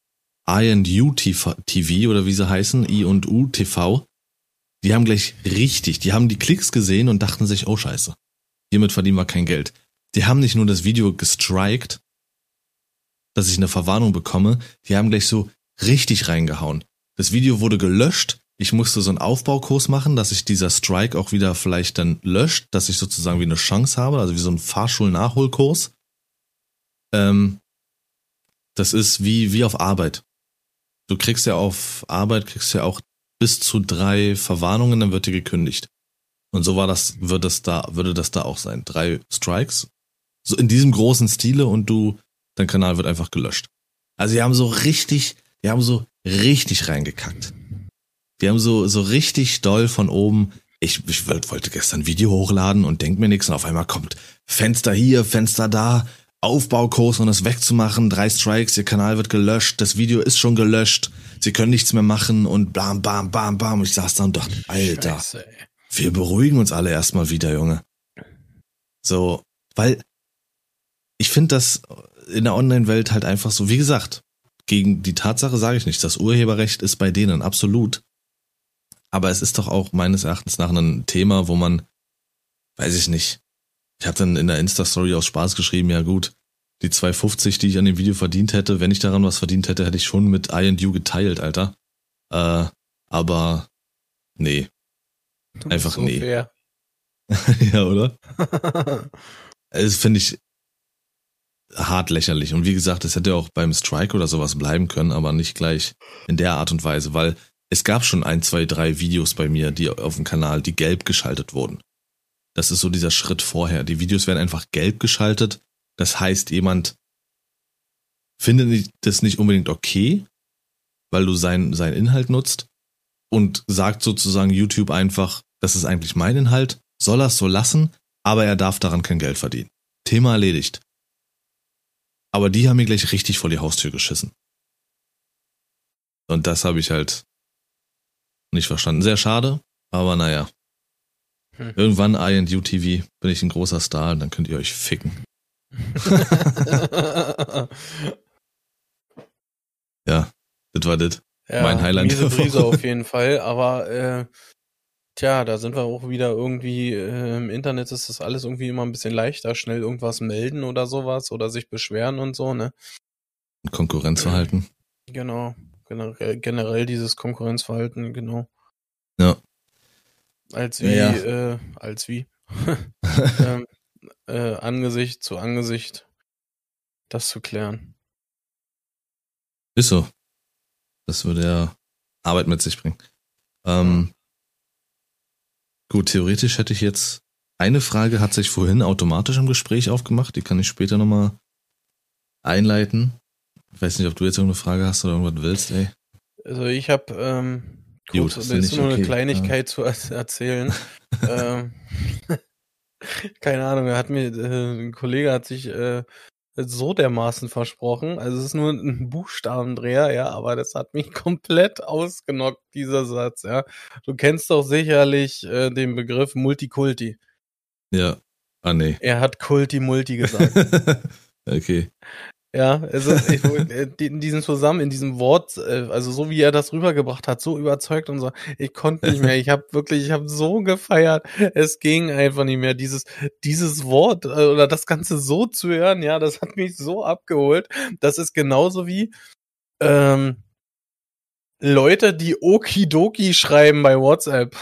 I&U TV oder wie sie heißen, I und U TV, die haben gleich richtig, die haben die Klicks gesehen und dachten sich, oh scheiße, hiermit verdienen wir kein Geld. Die haben nicht nur das Video gestrikt, dass ich eine Verwarnung bekomme, die haben gleich so richtig reingehauen. Das Video wurde gelöscht, ich musste so einen Aufbaukurs machen, dass sich dieser Strike auch wieder vielleicht dann löscht, dass ich sozusagen wie eine Chance habe, also wie so ein Fahrschul-Nachholkurs. Ähm, das ist wie, wie auf Arbeit. Du kriegst ja auf Arbeit, kriegst ja auch bis zu drei Verwarnungen, dann wird dir gekündigt. Und so war das, wird das da, würde das da auch sein. Drei Strikes. So in diesem großen Stile und du, dein Kanal wird einfach gelöscht. Also die haben so richtig, die haben so richtig reingekackt. Die haben so, so richtig doll von oben. Ich, ich wollte gestern ein Video hochladen und denk mir nichts und auf einmal kommt Fenster hier, Fenster da, Aufbaukurs, um das wegzumachen. Drei Strikes, ihr Kanal wird gelöscht, das Video ist schon gelöscht, sie können nichts mehr machen und bam, bam, bam, bam. Und ich saß da und dachte, Alter, Scheiße, wir beruhigen uns alle erstmal wieder, Junge. So, weil ich finde das in der Online-Welt halt einfach so, wie gesagt, gegen die Tatsache sage ich nicht, das Urheberrecht ist bei denen absolut. Aber es ist doch auch meines Erachtens nach ein Thema, wo man, weiß ich nicht, ich habe dann in der Insta-Story aus Spaß geschrieben, ja gut, die 250, die ich an dem Video verdient hätte, wenn ich daran was verdient hätte, hätte ich schon mit I&U geteilt, Alter. Äh, aber nee. Einfach so nee. *laughs* ja, oder? *laughs* Das finde ich hart lächerlich. Und wie gesagt, es hätte auch beim Strike oder sowas bleiben können, aber nicht gleich in der Art und Weise, weil es gab schon ein, zwei, drei Videos bei mir, die auf dem Kanal, die gelb geschaltet wurden. Das ist so dieser Schritt vorher. Die Videos werden einfach gelb geschaltet. Das heißt, jemand findet das nicht unbedingt okay, weil du sein, seinen Inhalt nutzt und sagt sozusagen YouTube einfach, das ist eigentlich mein Inhalt, soll er es so lassen, aber er darf daran kein Geld verdienen. Thema erledigt. Aber die haben mir gleich richtig vor die Haustür geschissen. Und das habe ich halt nicht verstanden. Sehr schade, aber naja. Hm. Irgendwann I&U TV bin ich ein großer Star und dann könnt ihr euch ficken. *laughs* Ja, das war das. ja, Mein Highlight Miese Brise auf jeden *laughs* Fall, aber äh, tja, da sind wir auch wieder irgendwie äh, im Internet ist das alles irgendwie immer ein bisschen leichter, schnell irgendwas melden oder sowas oder sich beschweren und so, ne? Konkurrenzverhalten. Genau. Generell, generell dieses Konkurrenzverhalten, genau. Ja. Als wie, Ja, Äh, als wie. *laughs* *laughs* ähm, äh, Angesicht zu Angesicht das zu klären. Ist so. Das würde ja Arbeit mit sich bringen. Ähm, gut, theoretisch hätte ich jetzt eine Frage hat sich vorhin automatisch im Gespräch aufgemacht, die kann ich später nochmal einleiten. Ich weiß nicht, ob du jetzt irgendeine Frage hast oder irgendwas willst, ey. Also ich habe ähm, Gut, kurz, das das ist nur eine okay. Kleinigkeit zu er- erzählen. *laughs* ähm, *laughs* keine Ahnung, hat mir, äh, ein Kollege hat sich äh, so dermaßen versprochen. Also es ist nur ein Buchstabendreher, ja, aber das hat mich *laughs* komplett ausgenockt, dieser Satz, ja. Du kennst doch sicherlich äh, den Begriff Multikulti. Ja. Ah, nee. Er hat Kulti-Multi gesagt. okay. Ja, also ich, äh, in diesem Zusammen, in diesem Wort, äh, also so wie er das rübergebracht hat, so überzeugt und so, ich konnte nicht mehr. Ich habe wirklich, ich habe so gefeiert. Es ging einfach nicht mehr. Dieses, dieses Wort äh, oder das Ganze so zu hören, ja, das hat mich so abgeholt. Das ist genauso wie ähm, Leute, die Okidoki schreiben bei WhatsApp.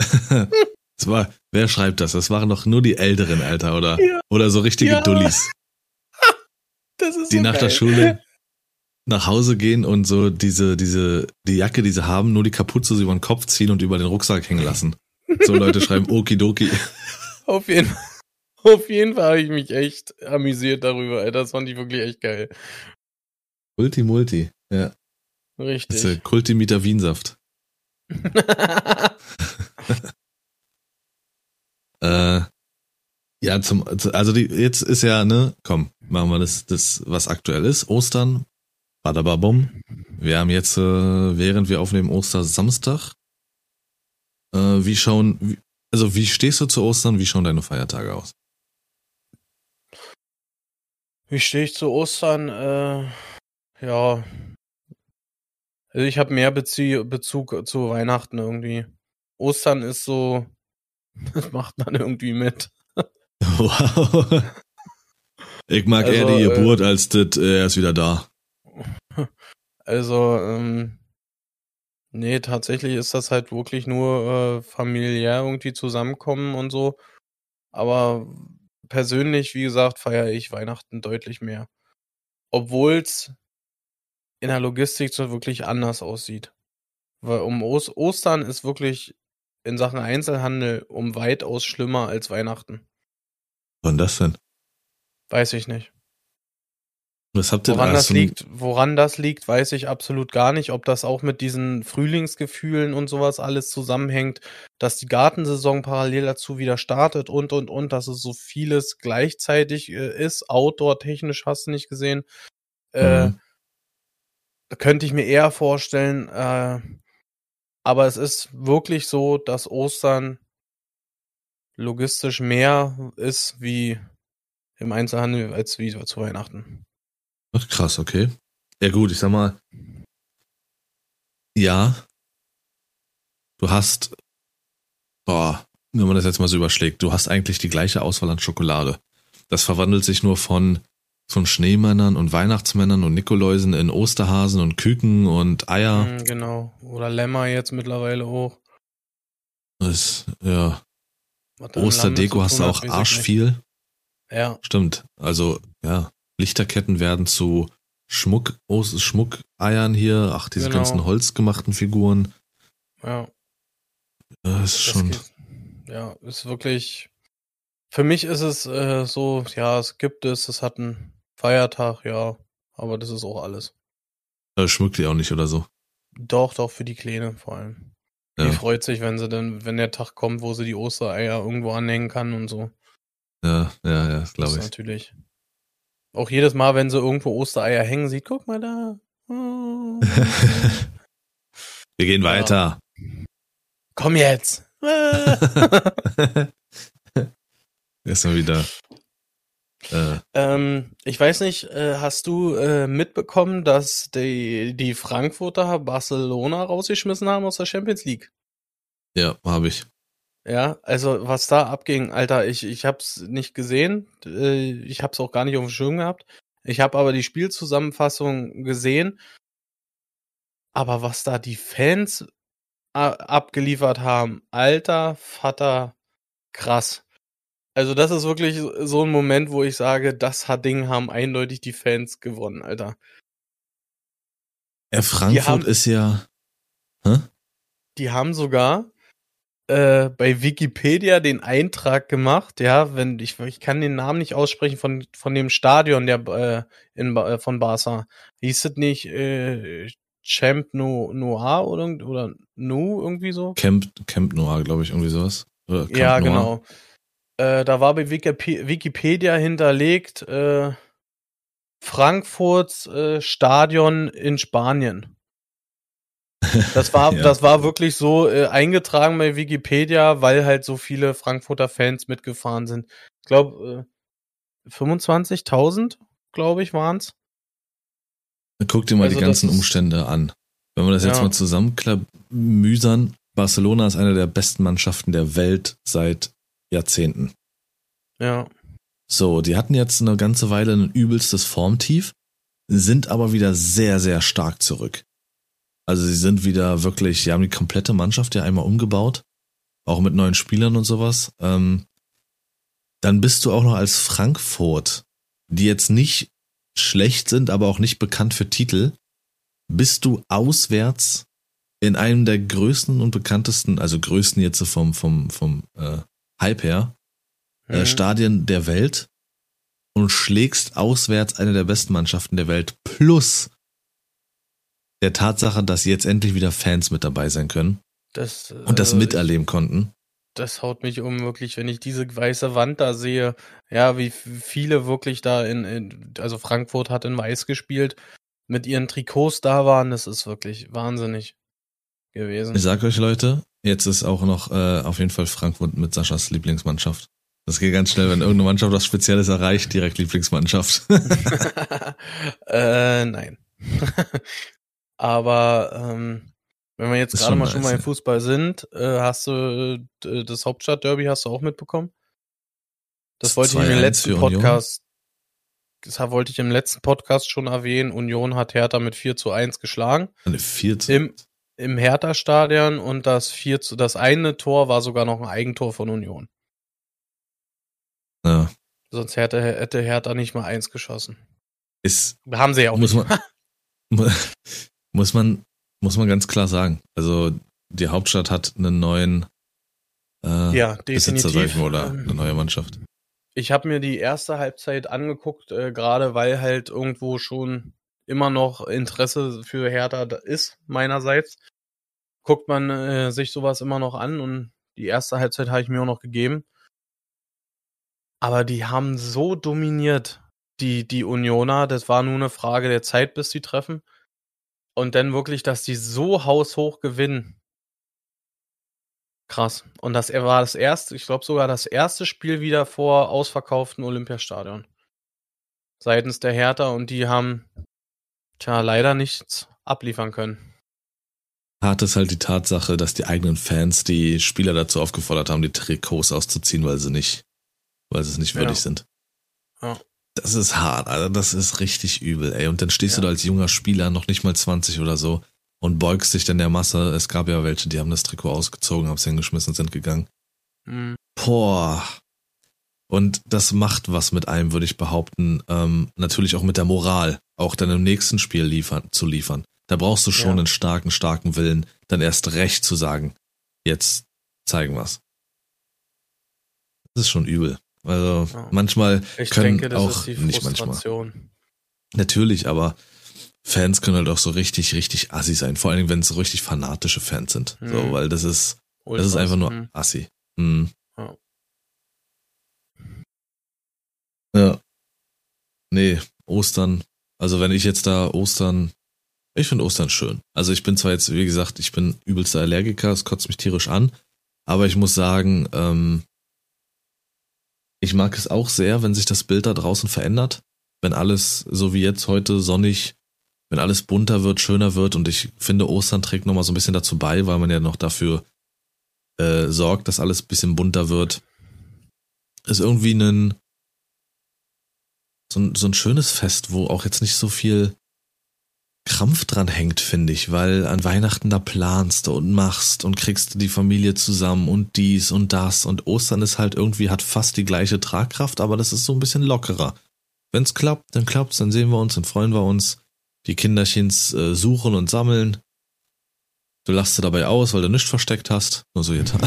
*laughs* Das war, wer schreibt das? Das waren doch nur die Älteren, Alter, oder? Ja. Oder so richtige Ja. Dullis, Das ist die so nach geil. der Schule *laughs* nach Hause gehen und so diese, diese, die Jacke, die sie haben, nur die Kapuze so über den Kopf ziehen und über den Rucksack hängen *laughs* lassen. So Leute schreiben Okidoki. *laughs* Auf jeden Fall. Auf jeden Fall habe ich mich echt amüsiert darüber, ey. Das fand ich wirklich echt geil. Multi Multi. Ja. Das Richtig. ist der Wiensaft. Äh, ja, zum, also die, jetzt ist ja, ne, komm, machen wir das, das, was aktuell ist. Ostern, badababum. Wir haben jetzt, äh, während wir aufnehmen, Ostersamstag. Äh, wie schauen, wie, also wie stehst du zu Ostern? Wie schauen deine Feiertage aus? Wie stehe ich zu Ostern? Äh, ja. Also ich habe mehr Bezie Bezug zu Weihnachten irgendwie. Ostern ist so, *laughs* das macht man irgendwie mit. *laughs* *laughs* Wow. Ich mag eher Also, die äh, Geburt als das, äh, er ist wieder da. *laughs* Also, ähm, nee, tatsächlich ist das halt wirklich nur äh, familiär irgendwie zusammenkommen und so. Aber persönlich, wie gesagt, feiere ich Weihnachten deutlich mehr. Obwohl's in der Logistik so wirklich anders aussieht. Weil um Os Ostern ist wirklich in Sachen Einzelhandel um weitaus schlimmer als Weihnachten. Wann das denn? Weiß ich nicht. Was habt ihr Woran da? das liegt, woran das liegt, weiß ich absolut gar nicht. Ob das auch mit diesen Frühlingsgefühlen und sowas alles zusammenhängt, dass die Gartensaison parallel dazu wieder startet und und und, dass es so vieles gleichzeitig äh, ist. Outdoor-technisch hast du nicht gesehen. Äh, Mhm. könnte ich mir eher vorstellen. Äh, aber es ist wirklich so, dass Ostern logistisch mehr ist wie im Einzelhandel als wie zu Weihnachten. Ach, krass, okay. Ja, gut, ich sag mal. Ja. Du hast. Boah, wenn man das jetzt mal so überschlägt, du hast eigentlich die gleiche Auswahl an Schokolade. Das verwandelt sich nur von, von Schneemännern und Weihnachtsmännern und Nikoläusen in Osterhasen und Küken und Eier. Mm, Genau. Oder Lämmer jetzt mittlerweile auch. Das, ja. Osterdeko hast du auch hat, Ja, Stimmt. Also, ja. Lichterketten werden zu Schmuck, Ost- Schmuckeiern hier. Ach, diese Genau. ganzen holzgemachten Figuren. ja. Das ist Das schon. geht. Ja, ist wirklich. Für mich ist es äh, so, ja, es gibt es, es hat einen Feiertag, ja, aber das ist auch alles. Äh, schmückt die auch nicht oder so. Doch, doch, für die Kleine vor allem. Ja. Die freut sich, wenn sie dann, wenn der Tag kommt, wo sie die Ostereier irgendwo anhängen kann und so. Ja, ja, ja, Das glaube ist ich. natürlich. Auch jedes Mal, wenn sie irgendwo Ostereier hängen sieht, guck mal da. Oh. *laughs* Wir gehen Ja. weiter. Komm jetzt. *laughs* *laughs* Erstmal wieder. Äh, ähm, ich weiß nicht, äh, hast du äh, mitbekommen, dass die, die Frankfurter Barcelona rausgeschmissen haben aus der Champions League? ja, habe ich. Ja, also was da abging, Alter, ich, ich hab's nicht gesehen, äh, ich hab's auch gar nicht auf dem Schirm gehabt. Ich habe aber die Spielzusammenfassung gesehen. Aber was da die Fans abgeliefert haben, alter Vater, krass. Also das ist wirklich so ein Moment, wo ich sage, das hat Ding haben eindeutig die Fans gewonnen, Alter. Ja, Frankfurt haben- ist ja. Hä? Die haben sogar äh, bei Wikipedia den Eintrag gemacht, ja, wenn ich ich kann den Namen nicht aussprechen von von dem Stadion der äh, in äh, von Barca. Hieß es nicht äh, Champ no, Noir oder oder Nu irgendwie so? Camp, Camp Noir, glaube ich, irgendwie sowas. Ja, Noir. genau. Äh, da war bei Wikip Wikipedia hinterlegt äh, Frankfurts äh, Stadion in Spanien. Das war, *laughs* Ja. das war wirklich so äh, eingetragen bei Wikipedia, weil halt so viele Frankfurter Fans mitgefahren sind. Ich glaube, äh, 25.000, glaube ich, waren's. Guck dir mal Also die ganzen Umstände an. Wenn wir das jetzt Ja. mal zusammenklamüsern, Barcelona ist eine der besten Mannschaften der Welt seit Jahrzehnten. Ja, So, die hatten jetzt eine ganze Weile ein übelstes Formtief, sind aber wieder sehr, sehr stark zurück. Also sie sind wieder wirklich, sie haben die komplette Mannschaft ja einmal umgebaut, auch mit neuen Spielern und sowas. Ähm, dann bist du auch noch als Frankfurt, die jetzt nicht schlecht sind, aber auch nicht bekannt für Titel, bist du auswärts in einem der größten und bekanntesten, also größten jetzt vom, vom, vom äh, Hype her, äh, Mhm. Stadien der Welt und schlägst auswärts eine der besten Mannschaften der Welt plus der Tatsache, dass jetzt endlich wieder Fans mit dabei sein können das, und das also, miterleben konnten. das haut mich um, wirklich, wenn ich diese weiße Wand da sehe, ja, wie viele wirklich da in, in also Frankfurt hat in Weiß gespielt, mit ihren Trikots da waren, das ist wirklich wahnsinnig gewesen. Ich sag euch Leute, jetzt ist auch noch äh, auf jeden Fall Frankfurt mit Saschas Lieblingsmannschaft. Das geht ganz schnell, wenn irgendeine Mannschaft was Spezielles erreicht, direkt Lieblingsmannschaft. *laughs* äh, nein. *laughs* Aber ähm, wenn wir jetzt gerade mal schon mal im. Fußball sind, äh, hast du äh, das Hauptstadtderby hast du auch mitbekommen? Das Das wollte ich im 2-1 letzten? Podcast, das wollte ich im letzten Podcast schon erwähnen. Union hat Hertha mit 4 zu 1 geschlagen Eine vierte. im, im Hertha-Stadion und das 4 zu, das eine Tor war sogar noch ein Eigentor von Union. ja, Sonst hätte, hätte Hertha nicht mal eins geschossen. ist Haben sie ja auch muss nicht. man *laughs* muss man muss man ganz klar sagen. Also die Hauptstadt hat einen neuen äh, Ja, Besitzer, sag ich mal, oder Ähm, eine neue Mannschaft. Ich habe mir die erste Halbzeit angeguckt, äh, gerade weil halt irgendwo schon immer noch Interesse für Hertha ist, meinerseits. Guckt man äh, sich sowas immer noch an und die erste Halbzeit habe ich mir auch noch gegeben. Aber die haben so dominiert, die, die Unioner. Das war nur eine Frage der Zeit, bis sie treffen. Und dann wirklich, dass die so haushoch gewinnen. Krass. Und das war das erste, ich glaube sogar das erste Spiel wieder vor ausverkauften Olympiastadion. Seitens der Hertha und die haben, tja, leider nichts abliefern können. Hart ist halt die Tatsache, dass die eigenen Fans die Spieler dazu aufgefordert haben, die Trikots auszuziehen, weil sie nicht, weil sie es nicht würdig Ja. sind. Ja. Das ist hart, also das ist richtig übel, ey. Und dann stehst Ja. du da als junger Spieler, noch nicht mal 20 oder so, und beugst dich dann der Masse. Es gab ja welche, die haben das Trikot ausgezogen, haben es hingeschmissen und sind gegangen. Hm. Boah. Und das macht was mit einem, würde ich behaupten. Ähm, natürlich auch mit der Moral, auch dann im nächsten Spiel liefern, zu liefern. Da brauchst du schon Ja. einen starken, starken Willen, dann erst recht zu sagen, jetzt zeigen wir's. Das ist schon übel. Also Ja. manchmal Ich können denke, das auch ist die nicht manchmal. Natürlich, aber Fans können halt auch so richtig, richtig assi sein. Vor allem, wenn es so richtig fanatische Fans sind. So, Mhm. weil das ist, das Ultras, ist einfach nur hm. assi. Mhm. Ja. Ja. Nee, Ostern. Also wenn ich jetzt da Ostern, ich finde Ostern schön. Also ich bin zwar jetzt, wie gesagt, ich bin übelster Allergiker, es kotzt mich tierisch an, aber ich muss sagen, ähm, ich mag es auch sehr, wenn sich das Bild da draußen verändert. Wenn alles, so wie jetzt heute, sonnig, wenn alles bunter wird, schöner wird und ich finde, Ostern trägt nochmal so ein bisschen dazu bei, weil man ja noch dafür äh, sorgt, dass alles ein bisschen bunter wird. Ist irgendwie ein, so ein, so ein schönes Fest, wo auch jetzt nicht so viel Krampf dran hängt, finde ich, weil an Weihnachten da planst und machst und kriegst die Familie zusammen und dies und das und Ostern ist halt irgendwie, hat fast die gleiche Tragkraft, aber das ist so ein bisschen lockerer. Wenn's klappt, dann klappt's, dann sehen wir uns, dann freuen wir uns. Die Kinderchens äh, suchen und sammeln. Du lachst du dabei aus, weil du nichts versteckt hast. Nur so jetzt. *laughs*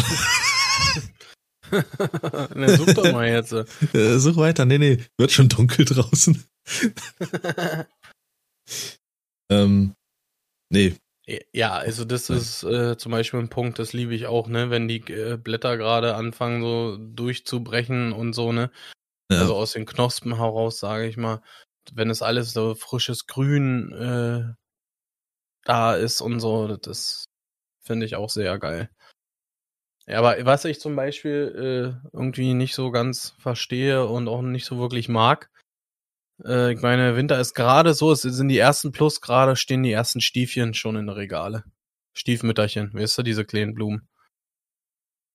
Na, such doch mal jetzt. *laughs* äh, such weiter. Nee, nee, wird schon dunkel draußen. *laughs* Ähm, nee, Ja, also das Nein. ist äh, zum Beispiel ein Punkt, das liebe ich auch, ne, wenn die äh, Blätter gerade anfangen so durchzubrechen und so, ne, ja, also aus den Knospen heraus, sage ich mal, wenn es alles so frisches Grün äh, da ist und so, das finde ich auch sehr geil. Ja, aber was ich zum Beispiel äh, irgendwie nicht so ganz verstehe und auch nicht so wirklich mag, äh, ich meine, Winter ist gerade so, es sind die ersten Plus, gerade stehen die ersten Stiefchen schon in der Regale. Stiefmütterchen, weißt du, diese kleinen Blumen.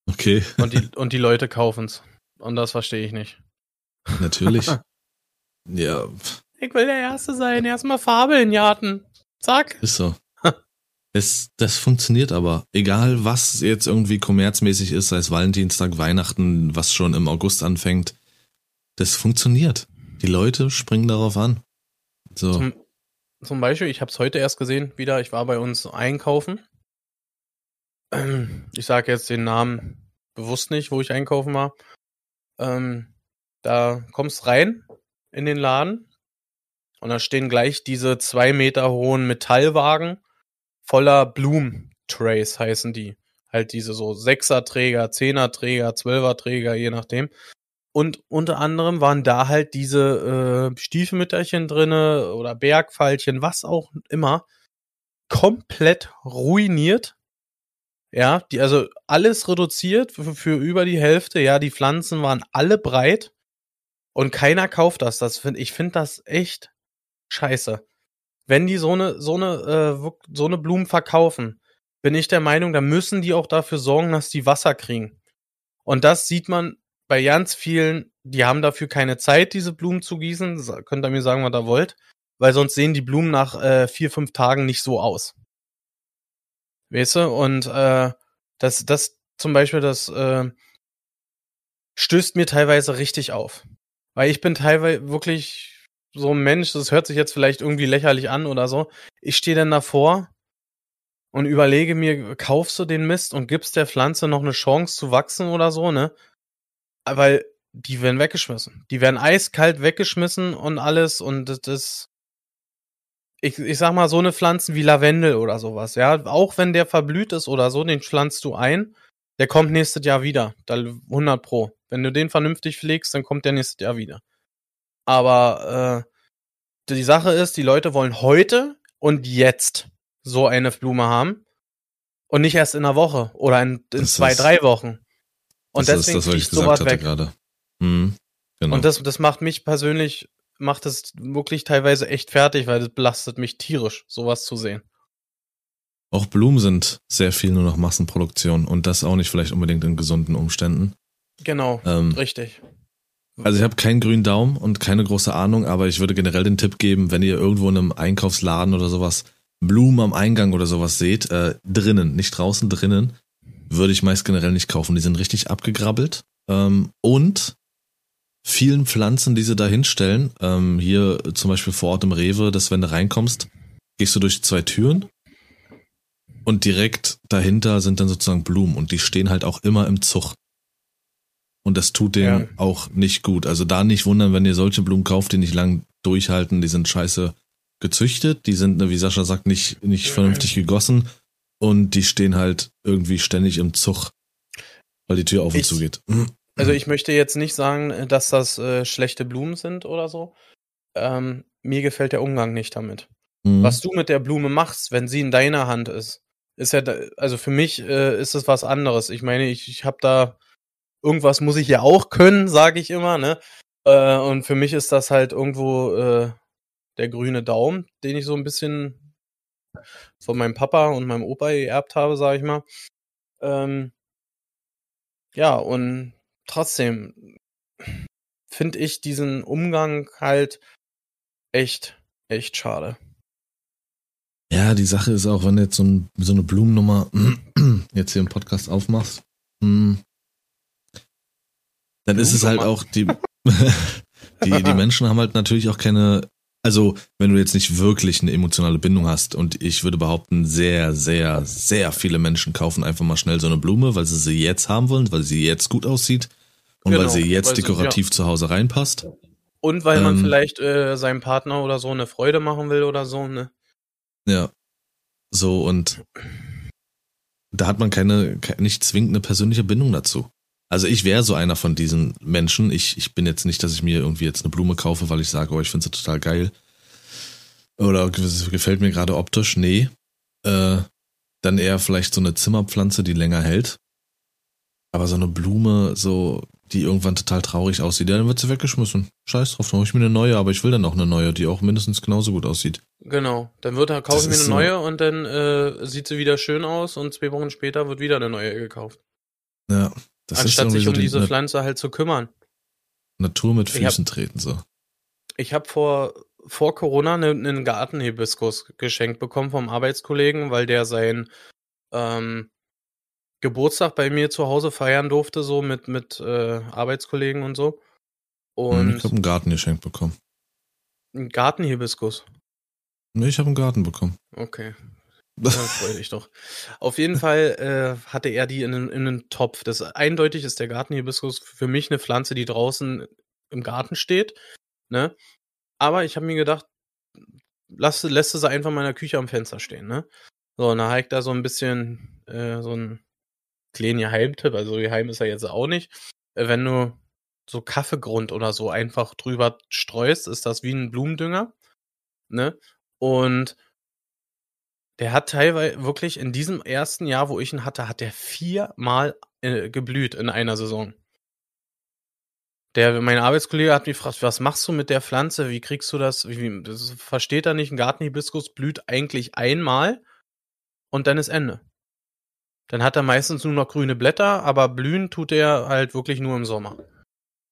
okay, Und die, und die Leute kaufen's. Und das verstehe ich nicht. natürlich. *laughs* ja, Ich will der Erste sein, erstmal Farbe in den Garten. Zack. ist so. Es, das funktioniert aber. Egal, was jetzt irgendwie kommerzmäßig ist, sei es Valentinstag, Weihnachten, was schon im August anfängt, das funktioniert. Die Leute springen darauf an. So, Zum, zum Beispiel, ich habe es heute erst gesehen, wieder, ich war bei uns einkaufen. *clears throat* Ich sage jetzt den Namen bewusst nicht, wo ich einkaufen war. Ähm, da kommst rein in den Laden und da stehen gleich diese zwei Meter hohen Metallwagen voller Blumentrays heißen die. Halt diese so Sechserträger, Zehnerträger, Zwölferträger, je nachdem. Und unter anderem waren da halt diese äh, Stiefmütterchen drinne oder Bergfeilchen, was auch immer, komplett ruiniert. Ja, die, also alles reduziert für, für über die Hälfte. Ja, die Pflanzen waren alle breit und keiner kauft das. Das find, ich finde das echt scheiße. Wenn die so eine so eine äh, so eine Blumen verkaufen, bin ich der Meinung, da müssen die auch dafür sorgen, dass die Wasser kriegen. Und das sieht man bei ganz vielen, die haben dafür keine Zeit, diese Blumen zu gießen. Könnt ihr mir sagen, was ihr wollt. Weil sonst sehen die Blumen nach äh, vier, fünf Tagen nicht so aus. Weißt du? Und äh, das, das zum Beispiel, das äh, stößt mir teilweise richtig auf. Weil ich bin teilweise wirklich so ein Mensch, das hört sich jetzt vielleicht irgendwie lächerlich an oder so. Ich stehe dann davor und überlege mir, kaufst du den Mist und gibst der Pflanze noch eine Chance zu wachsen oder so, ne? Weil die werden weggeschmissen. Die werden eiskalt weggeschmissen und alles und das ist ich, ich sag mal, so eine Pflanzen wie Lavendel oder sowas, ja, auch wenn der verblüht ist oder so, den pflanzt du ein, der kommt nächstes Jahr wieder, 100 pro. Wenn du den vernünftig pflegst, dann kommt der nächstes Jahr wieder. Aber äh, die Sache ist, die Leute wollen heute und jetzt so eine Blume haben und nicht erst in einer Woche oder in, in zwei, ist, drei Wochen. Und deswegen ist das, was ich sowas weg. Gerade. Mhm, genau. Und das, das macht mich persönlich macht es wirklich teilweise echt fertig, weil das belastet mich tierisch, sowas zu sehen. Auch Blumen sind sehr viel nur noch Massenproduktion und das auch nicht vielleicht unbedingt in gesunden Umständen. Genau, ähm, richtig. Also ich habe keinen grünen Daumen und keine große Ahnung, aber ich würde generell den Tipp geben, wenn ihr irgendwo in einem Einkaufsladen oder sowas Blumen am Eingang oder sowas seht, äh, drinnen, nicht draußen, drinnen, würde ich meist generell nicht kaufen. Die sind richtig abgegrabbelt. Ähm, und vielen Pflanzen, die sie da hinstellen. Ähm, hier zum Beispiel vor Ort im Rewe, dass wenn du reinkommst, gehst du durch zwei Türen und direkt dahinter sind dann sozusagen Blumen und die stehen halt auch immer im Zug. Und das tut denen ja. auch nicht gut. Also da nicht wundern, wenn ihr solche Blumen kauft, die nicht lang durchhalten, die sind scheiße gezüchtet, die sind, wie Sascha sagt, nicht, nicht vernünftig gegossen und die stehen halt irgendwie ständig im Zug, weil die Tür auf und zu geht. Also ich möchte jetzt nicht sagen, dass das äh, schlechte Blumen sind oder so. Ähm, mir gefällt der Umgang nicht damit. Mhm. Was du mit der Blume machst, wenn sie in deiner Hand ist, ist ja, also für mich äh, ist es was anderes. Ich meine, ich, ich habe da irgendwas muss ich ja auch können, sage ich immer, ne? Äh, und für mich ist das halt irgendwo äh, der grüne Daumen, den ich so ein bisschen von meinem Papa und meinem Opa geerbt habe, sage ich mal. Ähm, ja, und trotzdem finde ich diesen Umgang halt echt, echt schade. Ja, die Sache ist auch, wenn du jetzt so, ein, so eine Blumennummer *clears throat* jetzt hier im Podcast aufmachst, hm, dann ist es halt auch die, *laughs* die, die Menschen haben halt natürlich auch keine, also wenn du jetzt nicht wirklich eine emotionale Bindung hast und ich würde behaupten, sehr, sehr, sehr viele Menschen kaufen einfach mal schnell so eine Blume, weil sie sie jetzt haben wollen, weil sie jetzt gut aussieht und genau, weil sie jetzt weil dekorativ sie, ja. zu Hause reinpasst. Und weil man ähm, vielleicht äh, seinem Partner oder so eine Freude machen will oder so, ne? Ja. So, und da hat man keine, keine nicht zwingend eine persönliche Bindung dazu. Also ich wäre so einer von diesen Menschen. Ich, ich bin jetzt nicht, dass ich mir irgendwie jetzt eine Blume kaufe, weil ich sage, oh, ich finde sie total geil. Oder gefällt mir gerade optisch. Nee. Äh, dann eher vielleicht so eine Zimmerpflanze, die länger hält. Aber so eine Blume, so, die irgendwann total traurig aussieht, ja, dann wird sie weggeschmissen. Scheiß drauf, dann hole ich mir eine neue, aber ich will dann auch eine neue, die auch mindestens genauso gut aussieht. Genau, dann wird er kaufe ich mir eine so neue und dann äh, sieht sie wieder schön aus und zwei Wochen später wird wieder eine neue gekauft. Ja, das Anstatt ist sich um die diese Pflanze halt zu kümmern. Natur mit Füßen hab, treten, so. Ich habe vor, vor Corona einen, einen Gartenhibiskus geschenkt bekommen vom Arbeitskollegen, weil der sein ähm, Geburtstag bei mir zu Hause feiern durfte, so mit, mit äh, Arbeitskollegen und so. Hm, und ich habe einen Garten geschenkt bekommen. Ein Gartenhibiskus? Nee, ich habe einen Garten bekommen. Okay. *laughs* Das freue ich doch. Auf jeden Fall äh, hatte er die in, in einen Topf. Das eindeutig ist der Gartenhibiskus für mich eine Pflanze, die draußen im Garten steht. Ne? Aber ich habe mir gedacht, lass, lässt sie einfach in der Küche am Fenster stehen. Ne? So, und da habe ich da so ein bisschen äh, so ein kleiner Heimtipp, also geheim ist er jetzt auch nicht. Äh, wenn du so Kaffeegrund oder so einfach drüber streust, ist das wie ein Blumendünger. Ne? Und der hat teilweise wirklich in diesem ersten Jahr, wo ich ihn hatte, hat der viermal äh, geblüht in einer Saison. Der, mein Arbeitskollege hat mich gefragt, was machst du mit der Pflanze? Wie kriegst du das? Wie, das versteht er nicht. Ein Gartenhibiskus blüht eigentlich einmal und dann ist Ende. Dann hat er meistens nur noch grüne Blätter, aber blühen tut er halt wirklich nur im Sommer.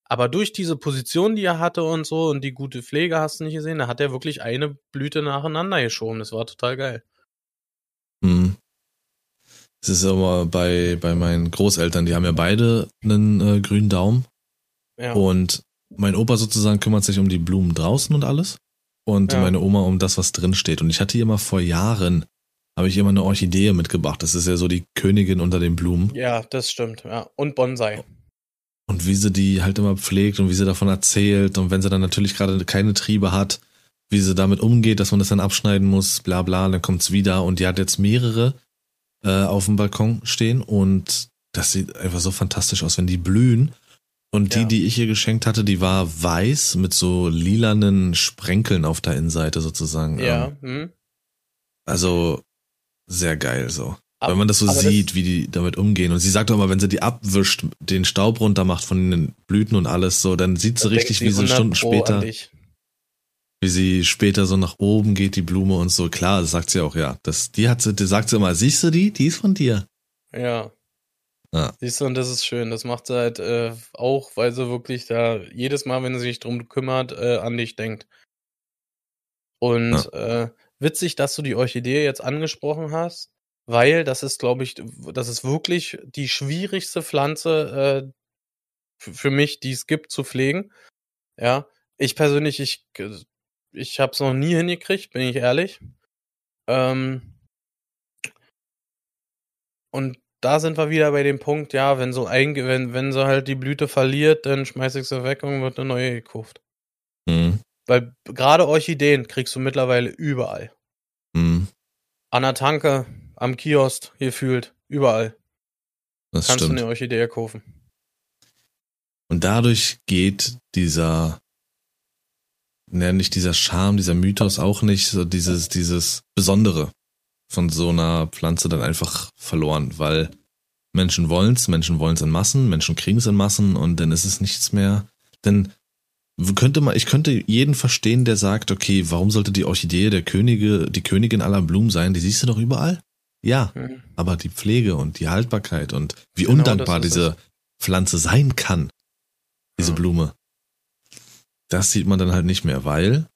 Aber durch diese Position, die er hatte und so und die gute Pflege hast du nicht gesehen, da hat er wirklich eine Blüte nacheinander geschoben. Das war total geil. Hm. Es ist aber bei, bei meinen Großeltern, die haben ja beide einen äh, grünen Daumen. Ja. Und mein Opa sozusagen kümmert sich um die Blumen draußen und alles. Und ja. meine Oma um das, was drin steht. Und ich hatte hier mal vor Jahren habe ich immer eine Orchidee mitgebracht. Das ist ja so die Königin unter den Blumen. Ja, das stimmt. Ja. Und Bonsai. und wie sie die halt immer pflegt und wie sie davon erzählt und wenn sie dann natürlich gerade keine Triebe hat, wie sie damit umgeht, dass man das dann abschneiden muss, bla bla, dann kommt's wieder und die hat jetzt mehrere äh, auf dem Balkon stehen und das sieht einfach so fantastisch aus, wenn die blühen. Und die, Ja. die ich ihr geschenkt hatte, die war weiß mit so lilanen Sprenkeln auf der Innenseite sozusagen. Ja. Ähm, Hm. Also sehr geil so. Aber- Wenn man das so aber das- sieht, wie die damit umgehen. Und sie sagt auch immer, wenn sie die abwischt, den Staub runter macht von den Blüten und alles so, dann sieht sie richtig, denkt wie sie 100 Stunden später. Wie sie später so nach oben geht, die Blume und so. Klar, das sagt sie auch, ja. Das, die hat sie, die sagt sie immer, siehst du die? Die ist von dir. Ja. Ja. Siehst du, und das ist schön. Das macht sie halt äh, auch, weil sie wirklich da jedes Mal, wenn sie sich drum kümmert, äh, an dich denkt. Und äh, witzig, dass du die Orchidee jetzt angesprochen hast, weil das ist, glaube ich, das ist wirklich die schwierigste Pflanze äh, für mich, die es gibt, zu pflegen. Ja, ich persönlich, ich, ich habe es noch nie hingekriegt, bin ich ehrlich. Ähm, und da sind wir wieder bei dem Punkt, ja, wenn so ein, wenn, wenn sie halt die Blüte verliert, dann schmeiß ich sie weg und wird eine neue gekauft. Mhm. Weil gerade Orchideen kriegst du mittlerweile überall. Mhm. An der Tanke, am Kiosk, gefühlt, überall. Das Kannst stimmt. du eine Orchidee kaufen. Und dadurch geht dieser, ne, nicht dieser Charme, dieser Mythos auch nicht, so dieses, dieses Besondere von so einer Pflanze dann einfach verloren, weil Menschen wollen's, Menschen wollen's in Massen, Menschen kriegen's in Massen und dann ist es nichts mehr. Denn könnte man, ich könnte jeden verstehen, der sagt, okay, warum sollte die Orchidee der Könige, die Königin aller Blumen sein? Die siehst du doch überall. Ja, Hm. aber die Pflege und die Haltbarkeit und wie Genau, undankbar diese Pflanze sein kann, diese Ja. Blume, das sieht man dann halt nicht mehr, weil,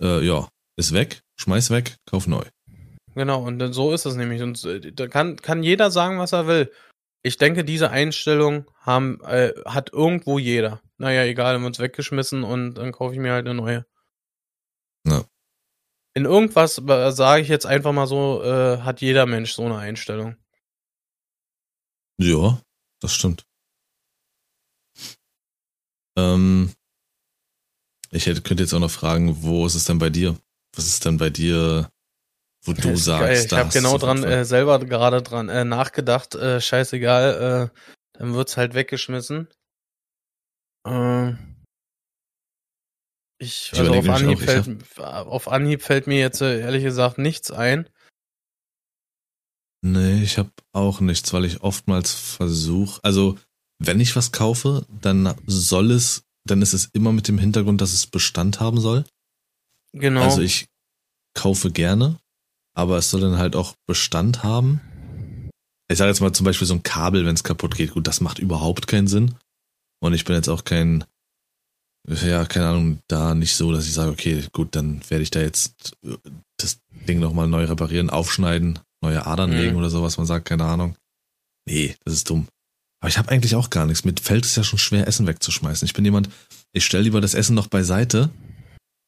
äh, ja, ist weg, schmeiß weg, kauf neu. Genau, und so ist es nämlich. Und äh, da kann, kann jeder sagen, was er will. Ich denke, diese Einstellung haben, äh, hat irgendwo jeder. Naja, egal, dann wird's weggeschmissen und dann kaufe ich mir halt eine neue. Ja. In irgendwas, äh, sage ich jetzt einfach mal so, äh, hat jeder Mensch so eine Einstellung. Ja, das stimmt. Ähm, ich hätte, könnte jetzt auch noch fragen, wo ist es denn bei dir? Was ist denn bei dir, wo du *laughs* Ist sagst, geil. Ich habe genau dran, äh, selber gerade dran äh, nachgedacht. Äh, scheißegal, äh, dann wird's halt weggeschmissen. Äh, ich, also auf Anhieb, fällt, auf Anhieb fällt mir jetzt äh, ehrlich gesagt nichts ein. Nee, ich habe auch nichts, weil ich oftmals versuche, also wenn ich was kaufe, dann soll es, dann ist es immer mit dem Hintergrund, dass es Bestand haben soll. Genau. Also ich kaufe gerne, aber es soll dann halt auch Bestand haben. Ich sage jetzt mal zum Beispiel so ein Kabel, wenn es kaputt geht, gut, das macht überhaupt keinen Sinn. Und ich bin jetzt auch kein, ja, keine Ahnung, da nicht so, dass ich sage, okay, gut, dann werde ich da jetzt äh, das Ding nochmal neu reparieren, aufschneiden, neue Adern Mhm. legen oder so, was man sagt, keine Ahnung. Nee, das ist dumm. Aber ich habe eigentlich auch gar nichts. Mit fällt es ja schon schwer, Essen wegzuschmeißen. Ich bin jemand, ich stelle lieber das Essen noch beiseite,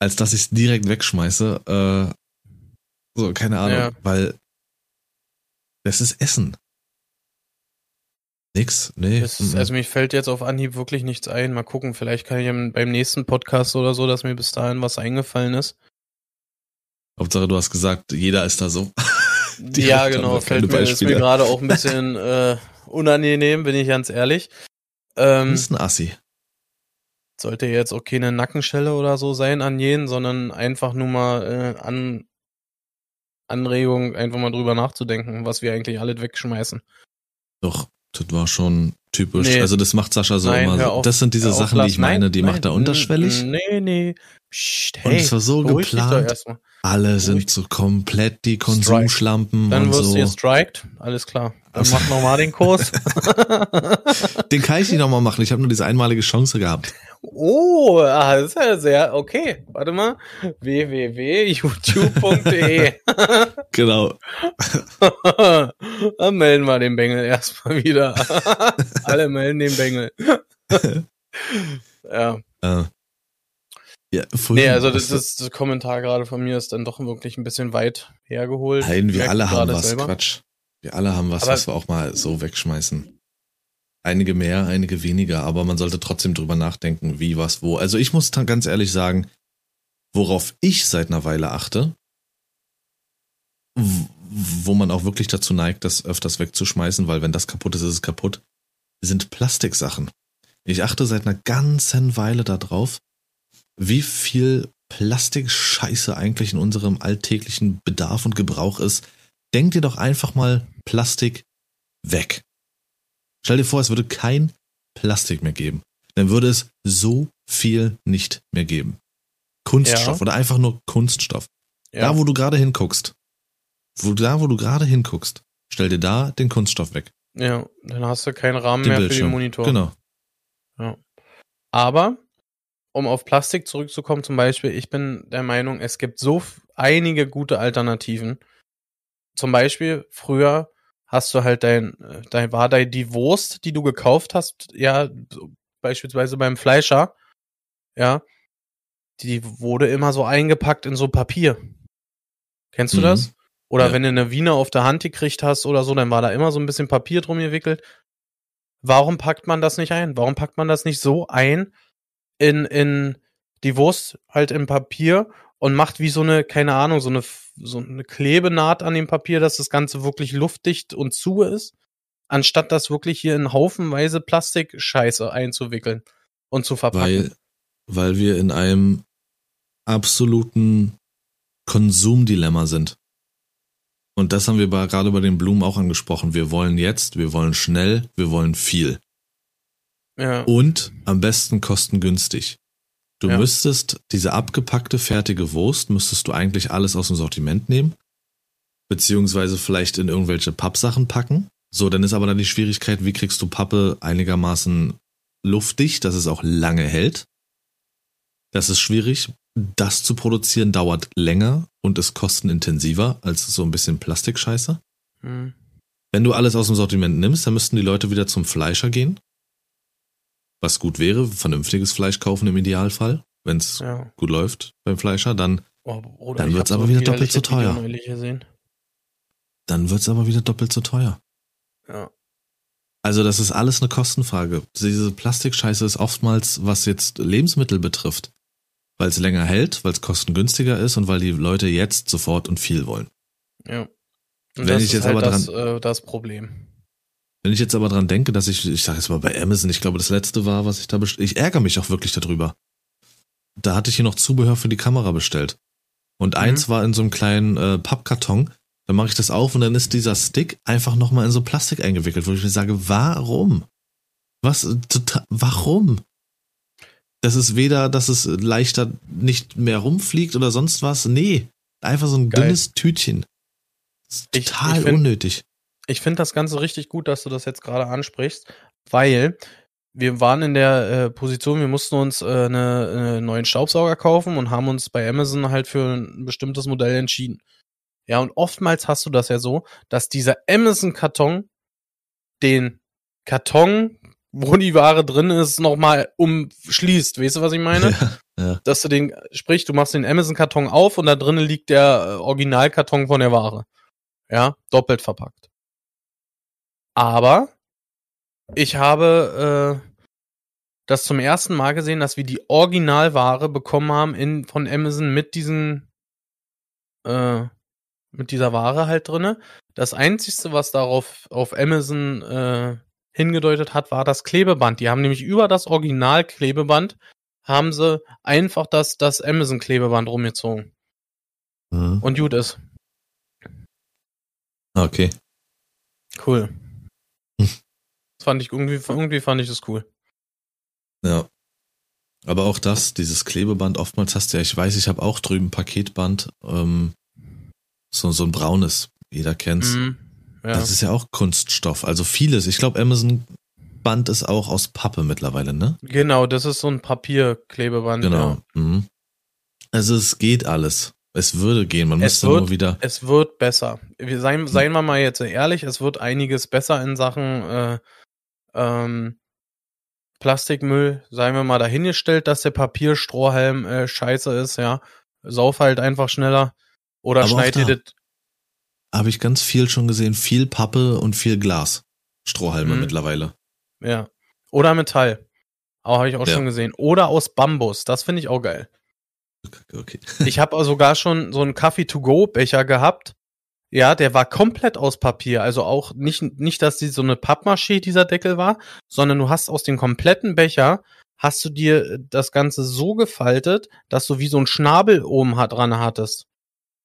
als dass ich es direkt wegschmeiße. Äh, so, keine Ahnung, Ja. weil das ist Essen. Nix, nee. Das, also mir fällt jetzt auf Anhieb wirklich nichts ein. Mal gucken, vielleicht kann ich beim nächsten Podcast oder so, dass mir bis dahin was eingefallen ist. Hauptsache, du hast gesagt, jeder ist da so. *laughs* Direkt ja, genau. Fällt mir, ist mir gerade auch ein bisschen *laughs* äh, unangenehm, bin ich ganz ehrlich. Du Ähm, bist ein Assi. sollte jetzt auch keine Nackenschelle oder so sein an jeden, sondern einfach nur mal äh, an Anregung, einfach mal drüber nachzudenken, was wir eigentlich alles wegschmeißen. Doch, das war schon typisch. Nee. Also das macht Sascha so Nein, immer auf. Das sind diese Sachen, die Lars. ich meine, Nein, die macht er nein, unterschwellig. Nee, nee. Psst, Und hey, es war so geplant. Alle sind so komplett die Konsumschlampen Dann und wirst so. du gestrikt, alles klar. Dann Also- mach nochmal den Kurs. *laughs* *laughs* Den kann ich nicht nochmal machen. Ich habe nur diese einmalige Chance gehabt. oh, ah, das ist ja sehr, okay. Warte mal. www.youtube.de *laughs* Genau. Dann melden wir den Bengel erstmal wieder. Alle melden den Bengel. ja. Äh, ja, vorhin, Nee, also das, was- das, Kommentar gerade von mir ist dann doch wirklich ein bisschen weit hergeholt. Nein, wir alle haben was. selber? Quatsch. Wir alle haben was, Aber- was wir auch mal so wegschmeißen. Einige mehr, einige weniger, aber man sollte trotzdem drüber nachdenken, wie, was, wo. Also ich muss dann ganz ehrlich sagen, worauf ich seit einer Weile achte, wo man auch wirklich dazu neigt, das öfters wegzuschmeißen, weil wenn das kaputt ist, ist es kaputt, sind Plastiksachen. Ich achte seit einer ganzen Weile darauf, wie viel Plastikscheiße eigentlich in unserem alltäglichen Bedarf und Gebrauch ist. Denk dir doch einfach mal Plastik weg. Stell dir vor, es würde kein Plastik mehr geben. Dann würde es so viel nicht mehr geben. Kunststoff ja. oder einfach nur Kunststoff. Ja. Da, wo du gerade hinguckst, wo, da, wo du gerade hinguckst, stell dir da den Kunststoff weg. Ja, dann hast du keinen Rahmen den mehr Bildschirm. für den Monitor. Genau. Ja. Aber, um auf Plastik zurückzukommen, zum Beispiel, ich bin der Meinung, es gibt so einige gute Alternativen. Zum Beispiel, früher hast du halt dein, äh, dein war da die Wurst, die du gekauft hast, ja, beispielsweise beim Fleischer, ja, die wurde immer so eingepackt in so Papier. Kennst du mhm. das? Oder ja. wenn du eine Wiener auf der Hand gekriegt hast oder so, dann war da immer so ein bisschen Papier drum gewickelt. Warum packt man das nicht ein? Warum packt man das nicht so ein in, in die Wurst halt im Papier und macht wie so eine, keine Ahnung, so eine, so eine Klebenaht an dem Papier, dass das Ganze wirklich luftdicht und zu ist, anstatt das wirklich hier in haufenweise Plastikscheiße einzuwickeln und zu verpacken. Weil, weil wir in einem absoluten Konsumdilemma sind. Und das haben wir bei, gerade bei den Blumen auch angesprochen. Wir wollen jetzt, wir wollen schnell, wir wollen viel. Ja. Und am besten kostengünstig. Du ja. müsstest diese abgepackte fertige Wurst, müsstest du eigentlich alles aus dem Sortiment nehmen. Beziehungsweise vielleicht in irgendwelche Pappsachen packen. So, dann ist aber dann die Schwierigkeit, wie kriegst du Pappe einigermaßen luftdicht, dass es auch lange hält. Das ist schwierig. Das zu produzieren dauert länger und ist kostenintensiver als so ein bisschen Plastikscheiße. Mhm. Wenn du alles aus dem Sortiment nimmst, dann müssten die Leute wieder zum Fleischer gehen. Was gut wäre, vernünftiges Fleisch kaufen im Idealfall, wenn es ja. gut läuft beim Fleischer, dann, oh, dann wird es aber wieder doppelt so teuer. Dann wird es aber wieder doppelt so teuer. Ja. Also das ist alles eine Kostenfrage. Diese Plastikscheiße ist oftmals, was jetzt Lebensmittel betrifft, weil es länger hält, weil es kostengünstiger ist und weil die Leute jetzt sofort und viel wollen. Ja. Und Wenn ich jetzt halt aber das, dran, äh, das Problem. Wenn ich jetzt aber dran denke, dass ich, ich sage jetzt mal bei Amazon, ich glaube, das letzte war, was ich da bestellt, ich ärgere mich auch wirklich darüber. Da hatte ich hier noch Zubehör für die Kamera bestellt. Und mhm. eins war in so einem kleinen äh, Pappkarton. Dann mache ich das auf und dann ist dieser Stick einfach nochmal in so Plastik eingewickelt, wo ich mir sage, warum? Was, total, warum? Das ist weder, dass es leichter nicht mehr rumfliegt oder sonst was. Nee, einfach so ein Geil. dünnes Tütchen. total ich, ich find, unnötig. Ich finde das Ganze richtig gut, dass du das jetzt gerade ansprichst, weil wir waren in der äh, Position, wir mussten uns äh, eine, eine neuen Staubsauger kaufen und haben uns bei Amazon halt für ein bestimmtes Modell entschieden. Ja, und oftmals hast du das ja so, dass dieser Amazon-Karton den Karton wo die Ware drin ist, nochmal umschließt. Weißt du, was ich meine? *laughs* Ja, ja. Dass du den, sprich, du machst den Amazon-Karton auf und da drinnen liegt der äh, Originalkarton von der Ware. Ja, doppelt verpackt. Aber ich habe äh, das zum ersten Mal gesehen, dass wir die Originalware bekommen haben in, von Amazon mit diesen äh, mit dieser Ware halt drinne. Das einzigste, was darauf auf Amazon äh, hingedeutet hat, war das Klebeband. Die haben nämlich über das Original-Klebeband haben sie einfach das, das Amazon-Klebeband rumgezogen. Mhm. Und gut ist. Okay. Cool. Das fand ich irgendwie, irgendwie fand ich das cool. Ja. Aber auch das, dieses Klebeband, oftmals hast du ja, ich weiß, ich habe auch drüben Paketband, ähm, so, so ein braunes, jeder kennt's. Mhm. Ja. Das ist ja auch Kunststoff. Also vieles. Ich glaube, Amazon Band ist auch aus Pappe mittlerweile, ne? Genau, das ist so ein Papierklebeband. Genau. Ja. Mhm. Also es geht alles. Es würde gehen, man müsste wird, nur wieder. Es wird besser. Wir seien, seien wir mal jetzt ehrlich, es wird einiges besser in Sachen äh, ähm, Plastikmüll. Seien wir mal dahingestellt, dass der Papierstrohhalm äh, scheiße ist, ja. Sauf halt einfach schneller. Oder schneid dir das habe ich ganz viel schon gesehen. Viel Pappe und viel Glas. Strohhalme mhm. mittlerweile. Ja. Oder Metall. Aber habe ich auch Ja. schon gesehen. Oder aus Bambus. Das finde ich auch geil. Okay. Ich habe sogar schon so einen Kaffee-to-go-Becher gehabt. Ja, der war komplett aus Papier. Also auch nicht, nicht, dass die so eine Pappmaché dieser Deckel war, sondern du hast aus dem kompletten Becher hast du dir das Ganze so gefaltet, dass du wie so ein Schnabel oben dran hattest.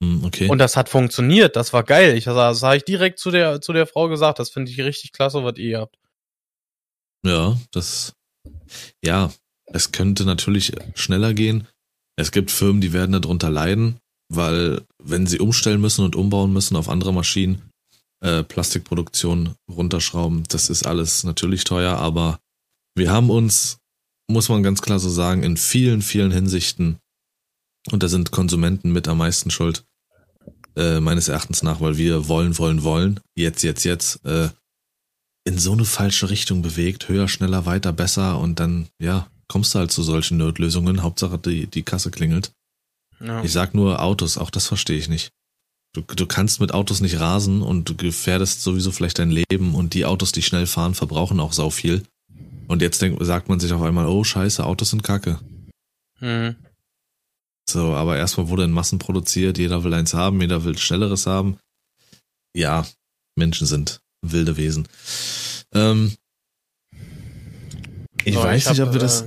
Hm, okay. Und das hat funktioniert. Das war geil. Ich, das habe ich direkt zu der, zu der Frau gesagt. Das finde ich richtig klasse, was ihr habt. Ja, das, ja, es könnte natürlich schneller gehen. Es gibt Firmen, die werden darunter leiden, weil wenn sie umstellen müssen und umbauen müssen auf andere Maschinen, äh, Plastikproduktion runterschrauben, das ist alles natürlich teuer, aber wir haben uns, muss man ganz klar so sagen, in vielen, vielen Hinsichten, und da sind Konsumenten mit am meisten schuld, äh, meines Erachtens nach, weil wir wollen, wollen, wollen, jetzt, jetzt, jetzt, äh, in so eine falsche Richtung bewegt, höher, schneller, weiter, besser und dann, ja, kommst du halt zu solchen Notlösungen. Hauptsache die, die Kasse klingelt. Ja. Ich sag nur Autos, auch das verstehe ich nicht. Du, du kannst mit Autos nicht rasen und du gefährdest sowieso vielleicht dein Leben und die Autos, die schnell fahren, verbrauchen auch sau viel. Und jetzt denk, sagt man sich auf einmal, oh scheiße, Autos sind kacke. Mhm. So, aber erstmal wurde in Massen produziert, jeder will eins haben, jeder will schnelleres haben. Ja, Menschen sind wilde Wesen. Ähm, ich So, weiß nicht, hab, ob wir das.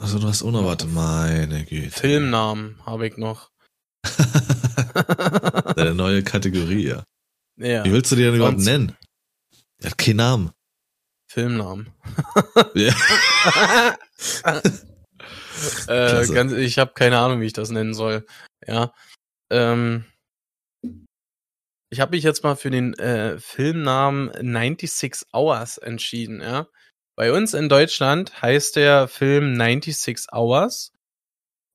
Also du hast ohne Warte, meine Güte. Filmnamen habe ich noch. *laughs* Deine neue Kategorie, ja. ja. Wie willst du die denn überhaupt nennen? Er hat keinen Namen. Filmnamen. Ja. *laughs* *laughs* äh, ganz, ich habe keine Ahnung, wie ich das nennen soll. Ja. Ähm, ich habe mich jetzt mal für den äh, Filmnamen 96 Hours entschieden, ja. Bei uns in Deutschland heißt der Film 96 Hours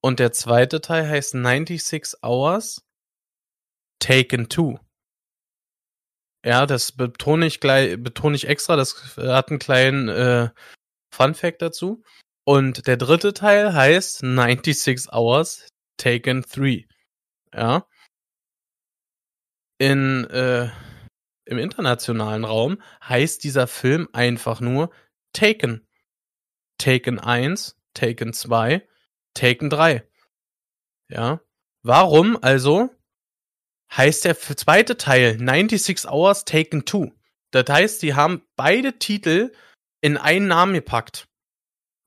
und der zweite Teil heißt 96 Hours Taken Two. Ja, das betone ich gleich, betone ich extra, das hat einen kleinen äh, Fun Fact dazu. Und der dritte Teil heißt 96 Hours Taken 3. Ja. In, äh, im internationalen Raum heißt dieser Film einfach nur Taken. Taken 1, Taken 2, Taken 3. Ja. Warum also heißt der zweite Teil 96 Hours Taken 2? Das heißt, die haben beide Titel in einen Namen gepackt.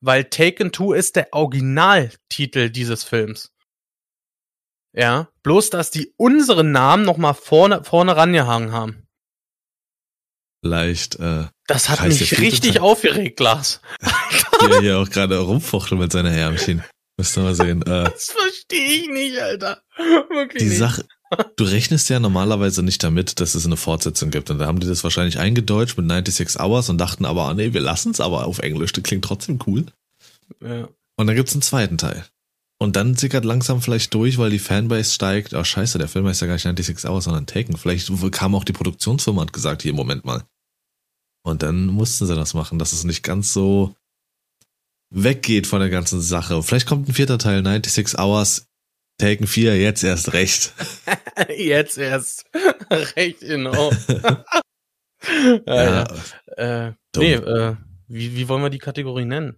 Weil Taken 2 ist der Originaltitel dieses Films. Ja, bloß dass die unseren Namen noch mal vorne vorne rangehangen haben. Vielleicht, äh, Das hat der mich richtig Teil? aufgeregt, Lars. *laughs* hier, hier auch gerade rumfuchtelt mit seinen Ärmchen. Müsst ihr mal sehen. Äh, Das verstehe ich nicht, Alter. Wirklich die nicht. Sache, du rechnest ja normalerweise nicht damit, dass es eine Fortsetzung gibt. Und da haben die das wahrscheinlich eingedeutscht mit 96 Hours und dachten aber, ah, nee, wir lassen es aber auf Englisch. Das klingt trotzdem cool. Ja. Und dann gibt's einen zweiten Teil. Und dann sickert langsam vielleicht durch, weil die Fanbase steigt. Oh, scheiße, der Film heißt ja gar nicht 96 Hours, sondern Taken. Vielleicht kam auch die Produktionsfirma und hat gesagt, hier, Moment mal. Und dann mussten sie das machen, dass es nicht ganz so weggeht von der ganzen Sache. Vielleicht kommt ein vierter Teil, 96 Hours, Taken 4, jetzt erst recht. *laughs* Jetzt erst. *laughs* Recht genau. *laughs* ja. Äh, dumm. nee, äh, wie, wie wollen wir die Kategorie nennen?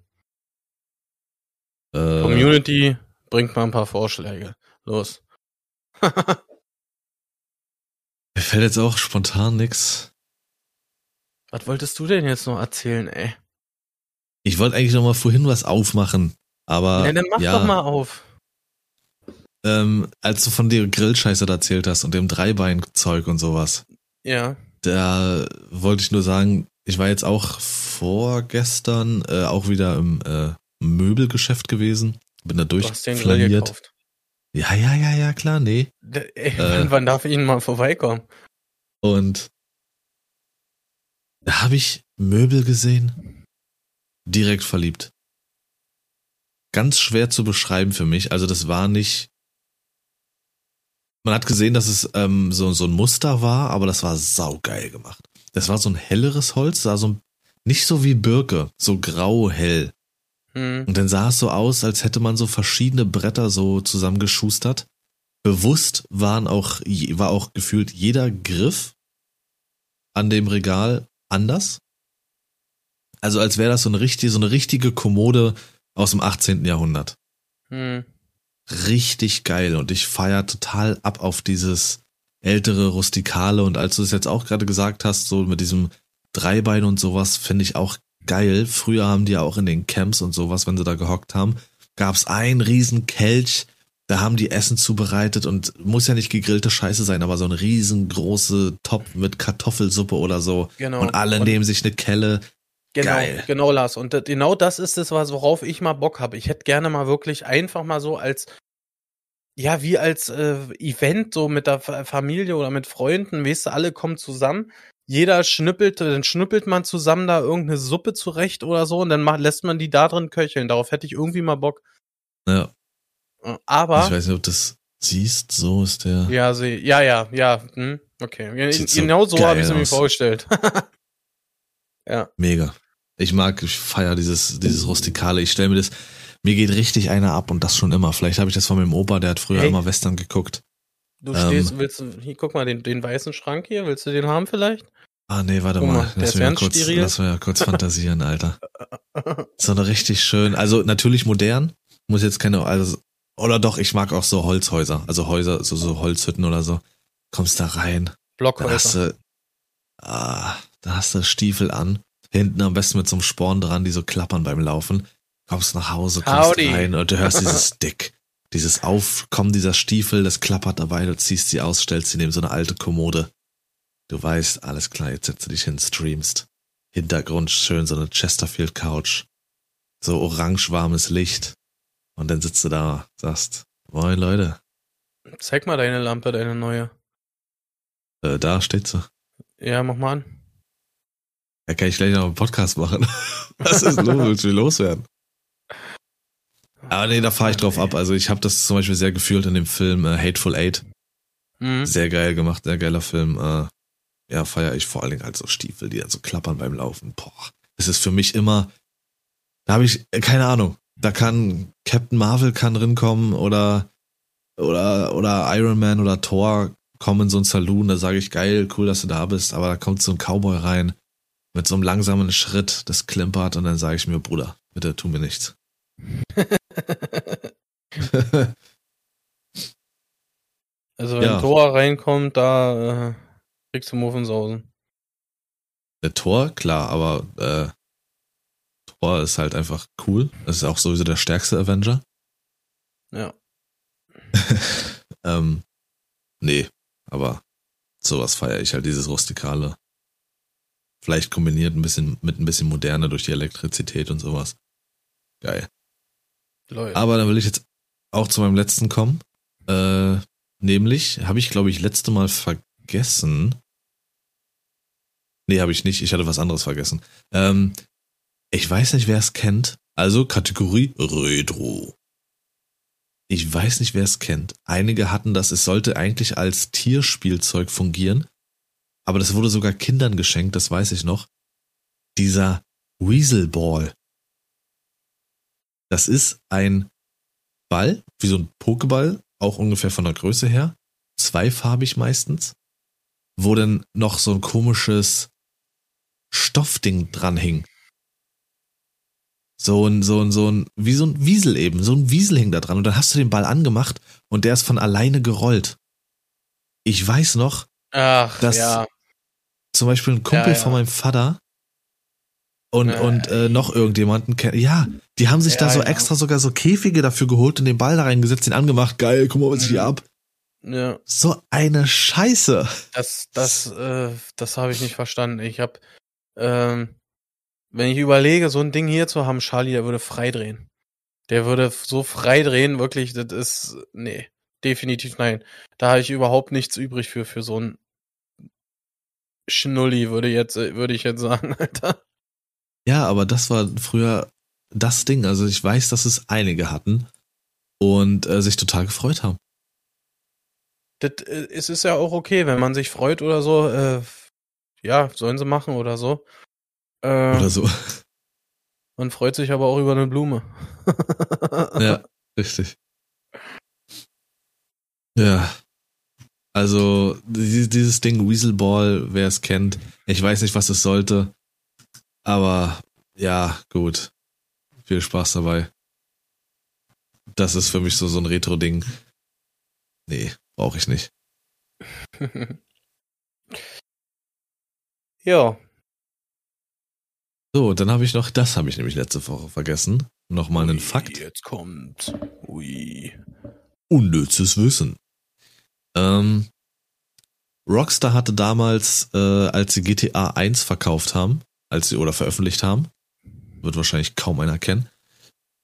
äh, Community bringt mal ein paar Vorschläge. Los. *laughs* mir fällt jetzt auch spontan nix. Was wolltest du denn jetzt noch erzählen, ey? Ich wollte eigentlich noch mal vorhin was aufmachen, aber ja, dann mach ja. doch mal auf. ähm, als du von der Grillscheiße da erzählt hast und dem Dreibeinzeug und sowas, Ja. da wollte ich nur sagen, ich war jetzt auch vorgestern äh, auch wieder im äh, Möbelgeschäft gewesen, bin da durchflaniert. Ja, ja, ja, ja, klar, nee. Ey, Äh. wann, *laughs* wann darf ich Ihnen mal vorbeikommen? Und da habe ich Möbel gesehen, direkt verliebt. Ganz schwer zu beschreiben für mich. Also das war nicht. Man hat gesehen, dass es ähm, so, so ein Muster war, aber das war saugeil gemacht. Das war so ein helleres Holz, sah so ein- nicht so wie Birke, so grau-hell. Hm. Und dann sah es so aus, als hätte man so verschiedene Bretter so zusammengeschustert. Bewusst waren auch, war auch gefühlt jeder Griff an dem Regal anders. Also als wäre das so eine richtige, so eine richtige Kommode aus dem 18. Jahrhundert. Hm. Richtig geil und ich feier total ab auf dieses ältere, rustikale und als du es jetzt auch gerade gesagt hast, so mit diesem Dreibein und sowas, finde ich auch geil. Früher haben die ja auch in den Camps und sowas, wenn sie da gehockt haben, gab's einen riesen Kelch, da haben die Essen zubereitet und muss ja nicht gegrillte Scheiße sein, aber so ein riesengroße Topf mit Kartoffelsuppe oder so. Genau. Und alle Und- nehmen sich eine Kelle. Genau, Geil. genau, Lars. Und das- genau das ist es, was- worauf ich mal Bock habe. Ich hätte gerne mal wirklich einfach mal so als, ja, wie als äh, Event, so mit der Fa- Familie oder mit Freunden, weißt du, alle kommen zusammen. Jeder schnippelt, dann schnippelt man zusammen da irgendeine Suppe zurecht oder so und dann macht, lässt man die da drin köcheln. Darauf hätte ich irgendwie mal Bock. Ja, Äh, ich Aber, weiß nicht, ob du das siehst, so ist der. ja, sie, ja, ja, ja, hm, okay. Sieht so genau so habe ich es mir vorgestellt. *laughs* ja. Mega. Ich mag, ich feier dieses, dieses Rustikale. Ich stelle mir das, mir geht richtig einer ab und das schon immer. Vielleicht habe ich das von meinem Opa, der hat früher Hey. immer Western geguckt. Du Ähm. stehst, willst du, hier, guck mal, den, den weißen Schrank hier, willst du den haben vielleicht? Ah, nee, warte Guck mal, Lass mich mal kurz, steril. lass mich mal kurz *laughs* fantasieren, Alter. *laughs* So eine richtig schön, also natürlich modern, muss jetzt keine, also, oder doch, ich mag auch so Holzhäuser, also Häuser, so, so Holzhütten oder so. Kommst da rein, da hast Blockhäuser. du, ah, da hast du Stiefel an, hinten am besten mit so einem Sporn dran, die so klappern beim Laufen. Kommst nach Hause, kommst Howdy. rein und du hörst dieses *laughs* Dick, dieses Aufkommen dieser Stiefel, das klappert dabei, du ziehst sie aus, stellst sie neben so eine alte Kommode. Du weißt, alles klar, jetzt setzt du dich hin, streamst. Hintergrund schön so eine Chesterfield Couch. So orange warmes Licht. Und dann sitzt du da, sagst, moin Leute, Zeig mal deine Lampe, deine neue. äh, da steht sie. Ja, mach mal an. Ja, kann ich gleich noch einen Podcast machen. *laughs* Was ist los? Willst du loswerden? Aber nee, da fahre ich drauf ab. Also ich habe das zum Beispiel sehr gefühlt in dem Film äh, Hateful Eight. Mhm. Sehr geil gemacht, sehr geiler Film. Äh, ja, feiere ich vor allen Dingen halt so Stiefel, die dann so klappern beim Laufen. Boah, es ist für mich immer, da habe ich, äh, keine Ahnung, da kann Captain Marvel kann drinkommen oder, oder, oder Iron Man oder Thor kommen in so ein Saloon, da sage ich, geil, cool, dass du da bist, aber da kommt so ein Cowboy rein mit so einem langsamen Schritt, das klimpert und dann sage ich mir, Bruder, bitte tu mir nichts. *laughs* also wenn Ja. Thor reinkommt, da äh, kriegst du Muffensausen. Der Thor, klar, aber äh, Thor ist halt einfach cool. Das ist auch sowieso der stärkste Avenger. Ja. *laughs* ähm, nee, aber sowas feiere ich halt, dieses Rustikale. Vielleicht kombiniert ein bisschen mit ein bisschen Moderne durch die Elektrizität und sowas. Geil. Leute. Aber dann will ich jetzt auch zu meinem letzten kommen. Äh, nämlich, habe ich, glaube ich, letzte Mal vergessen. Nee, habe ich nicht. Ich hatte was anderes vergessen. Ähm, ich weiß nicht, wer es kennt. Also Kategorie Retro. Ich weiß nicht, wer es kennt. Einige hatten das, es sollte eigentlich als Tierspielzeug fungieren. Aber das wurde sogar Kindern geschenkt, das weiß ich noch. Dieser Weasel Ball. Das ist ein Ball, wie so ein Pokéball, auch ungefähr von der Größe her. Zweifarbig meistens. Wo dann noch so ein komisches Stoffding dran hing. So ein, so ein, so ein, wie so ein Wiesel eben. So ein Wiesel hing da dran. Und dann hast du den Ball angemacht und der ist von alleine gerollt. Ich weiß noch, Ach, das- ja. zum Beispiel ein Kumpel Ja, ja. von meinem Vater und, und äh, noch irgendjemanden kennt. Ja, die haben sich da so ja. extra sogar so Käfige dafür geholt und den Ball da reingesetzt, den angemacht. Geil, guck mal, was ich hier Mhm. ab. Ja. So eine Scheiße. Das, das, äh, das habe ich nicht verstanden. Ich habe, ähm, wenn ich überlege, so ein Ding hier zu haben, Charlie, der würde frei drehen. Der würde so frei drehen, wirklich, das ist, nee, definitiv nein. Da habe ich überhaupt nichts übrig für, für so ein Schnulli, würde jetzt, äh, würde ich jetzt *laughs* sagen, Alter. Ja, aber das war früher das Ding. Also ich weiß, dass es einige hatten und äh, sich total gefreut haben. Das, äh, es ist ja auch okay, wenn man sich freut oder so, äh, ja, sollen sie machen oder so. Äh, Oder so. Man freut sich aber auch über eine Blume. Ja, *laughs* richtig. Ja. Also, die- dieses Ding Weaselball, wer es kennt, ich weiß nicht, was es sollte, aber ja, gut. Viel Spaß dabei. Das ist für mich so, so ein Retro-Ding. Nee, brauche ich nicht. *laughs* ja. So, dann habe ich noch, das habe ich nämlich letzte Woche vergessen. Nochmal einen Ui, Fakt. Jetzt kommt. Ui. Unnützes Wissen. Ähm, Rockstar hatte damals, äh, als sie GTA 1 verkauft haben, als sie oder veröffentlicht haben, wird wahrscheinlich kaum einer kennen,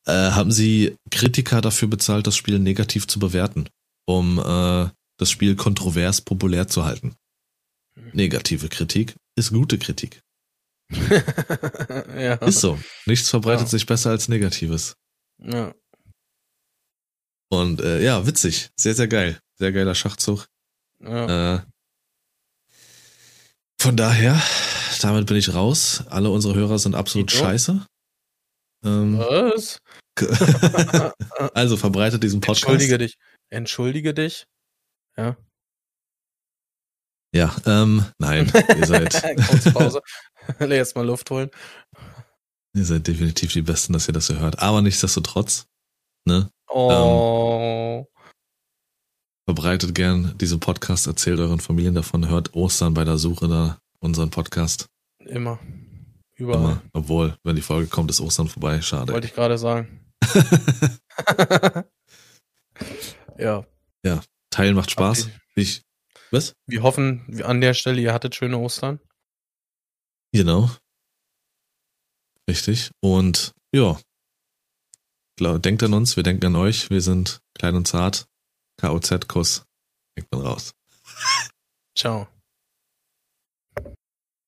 äh, haben sie Kritiker dafür bezahlt, das Spiel negativ zu bewerten, um äh, das Spiel kontrovers populär zu halten. Negative Kritik ist gute Kritik. *laughs* ja. Ist so. Nichts verbreitet Ja. sich besser als Negatives. ja. Und äh, ja, witzig. Sehr, sehr geil. Sehr geiler Schachzug. ja. Äh, von daher, damit bin ich raus. Alle unsere Hörer sind absolut Tito? scheiße. Ähm, Was? *laughs* also verbreitet diesen Podcast. Entschuldige dich. Entschuldige dich. Ja. Ja, ähm, nein, ihr seid, *laughs* Kurz Pause. *laughs* Jetzt mal Luft holen. ihr seid definitiv die Besten, dass ihr das hier hört. Aber nichtsdestotrotz, ne, Oh. verbreitet gern diesen Podcast, erzählt euren Familien davon, hört Ostern bei der Suche da unseren Podcast. Immer. Überall. Immer. Obwohl, wenn die Folge kommt, ist Ostern vorbei. Schade. Wollte ich gerade sagen. *laughs* ja. Teilen macht Spaß. Ich, was? Wir hoffen an der Stelle, ihr hattet schöne Ostern. Genau. Richtig. Und ja. Denkt an uns, wir denken an euch. Wir sind klein und zart. KOZ-Kuss. Denkt man raus. Ciao.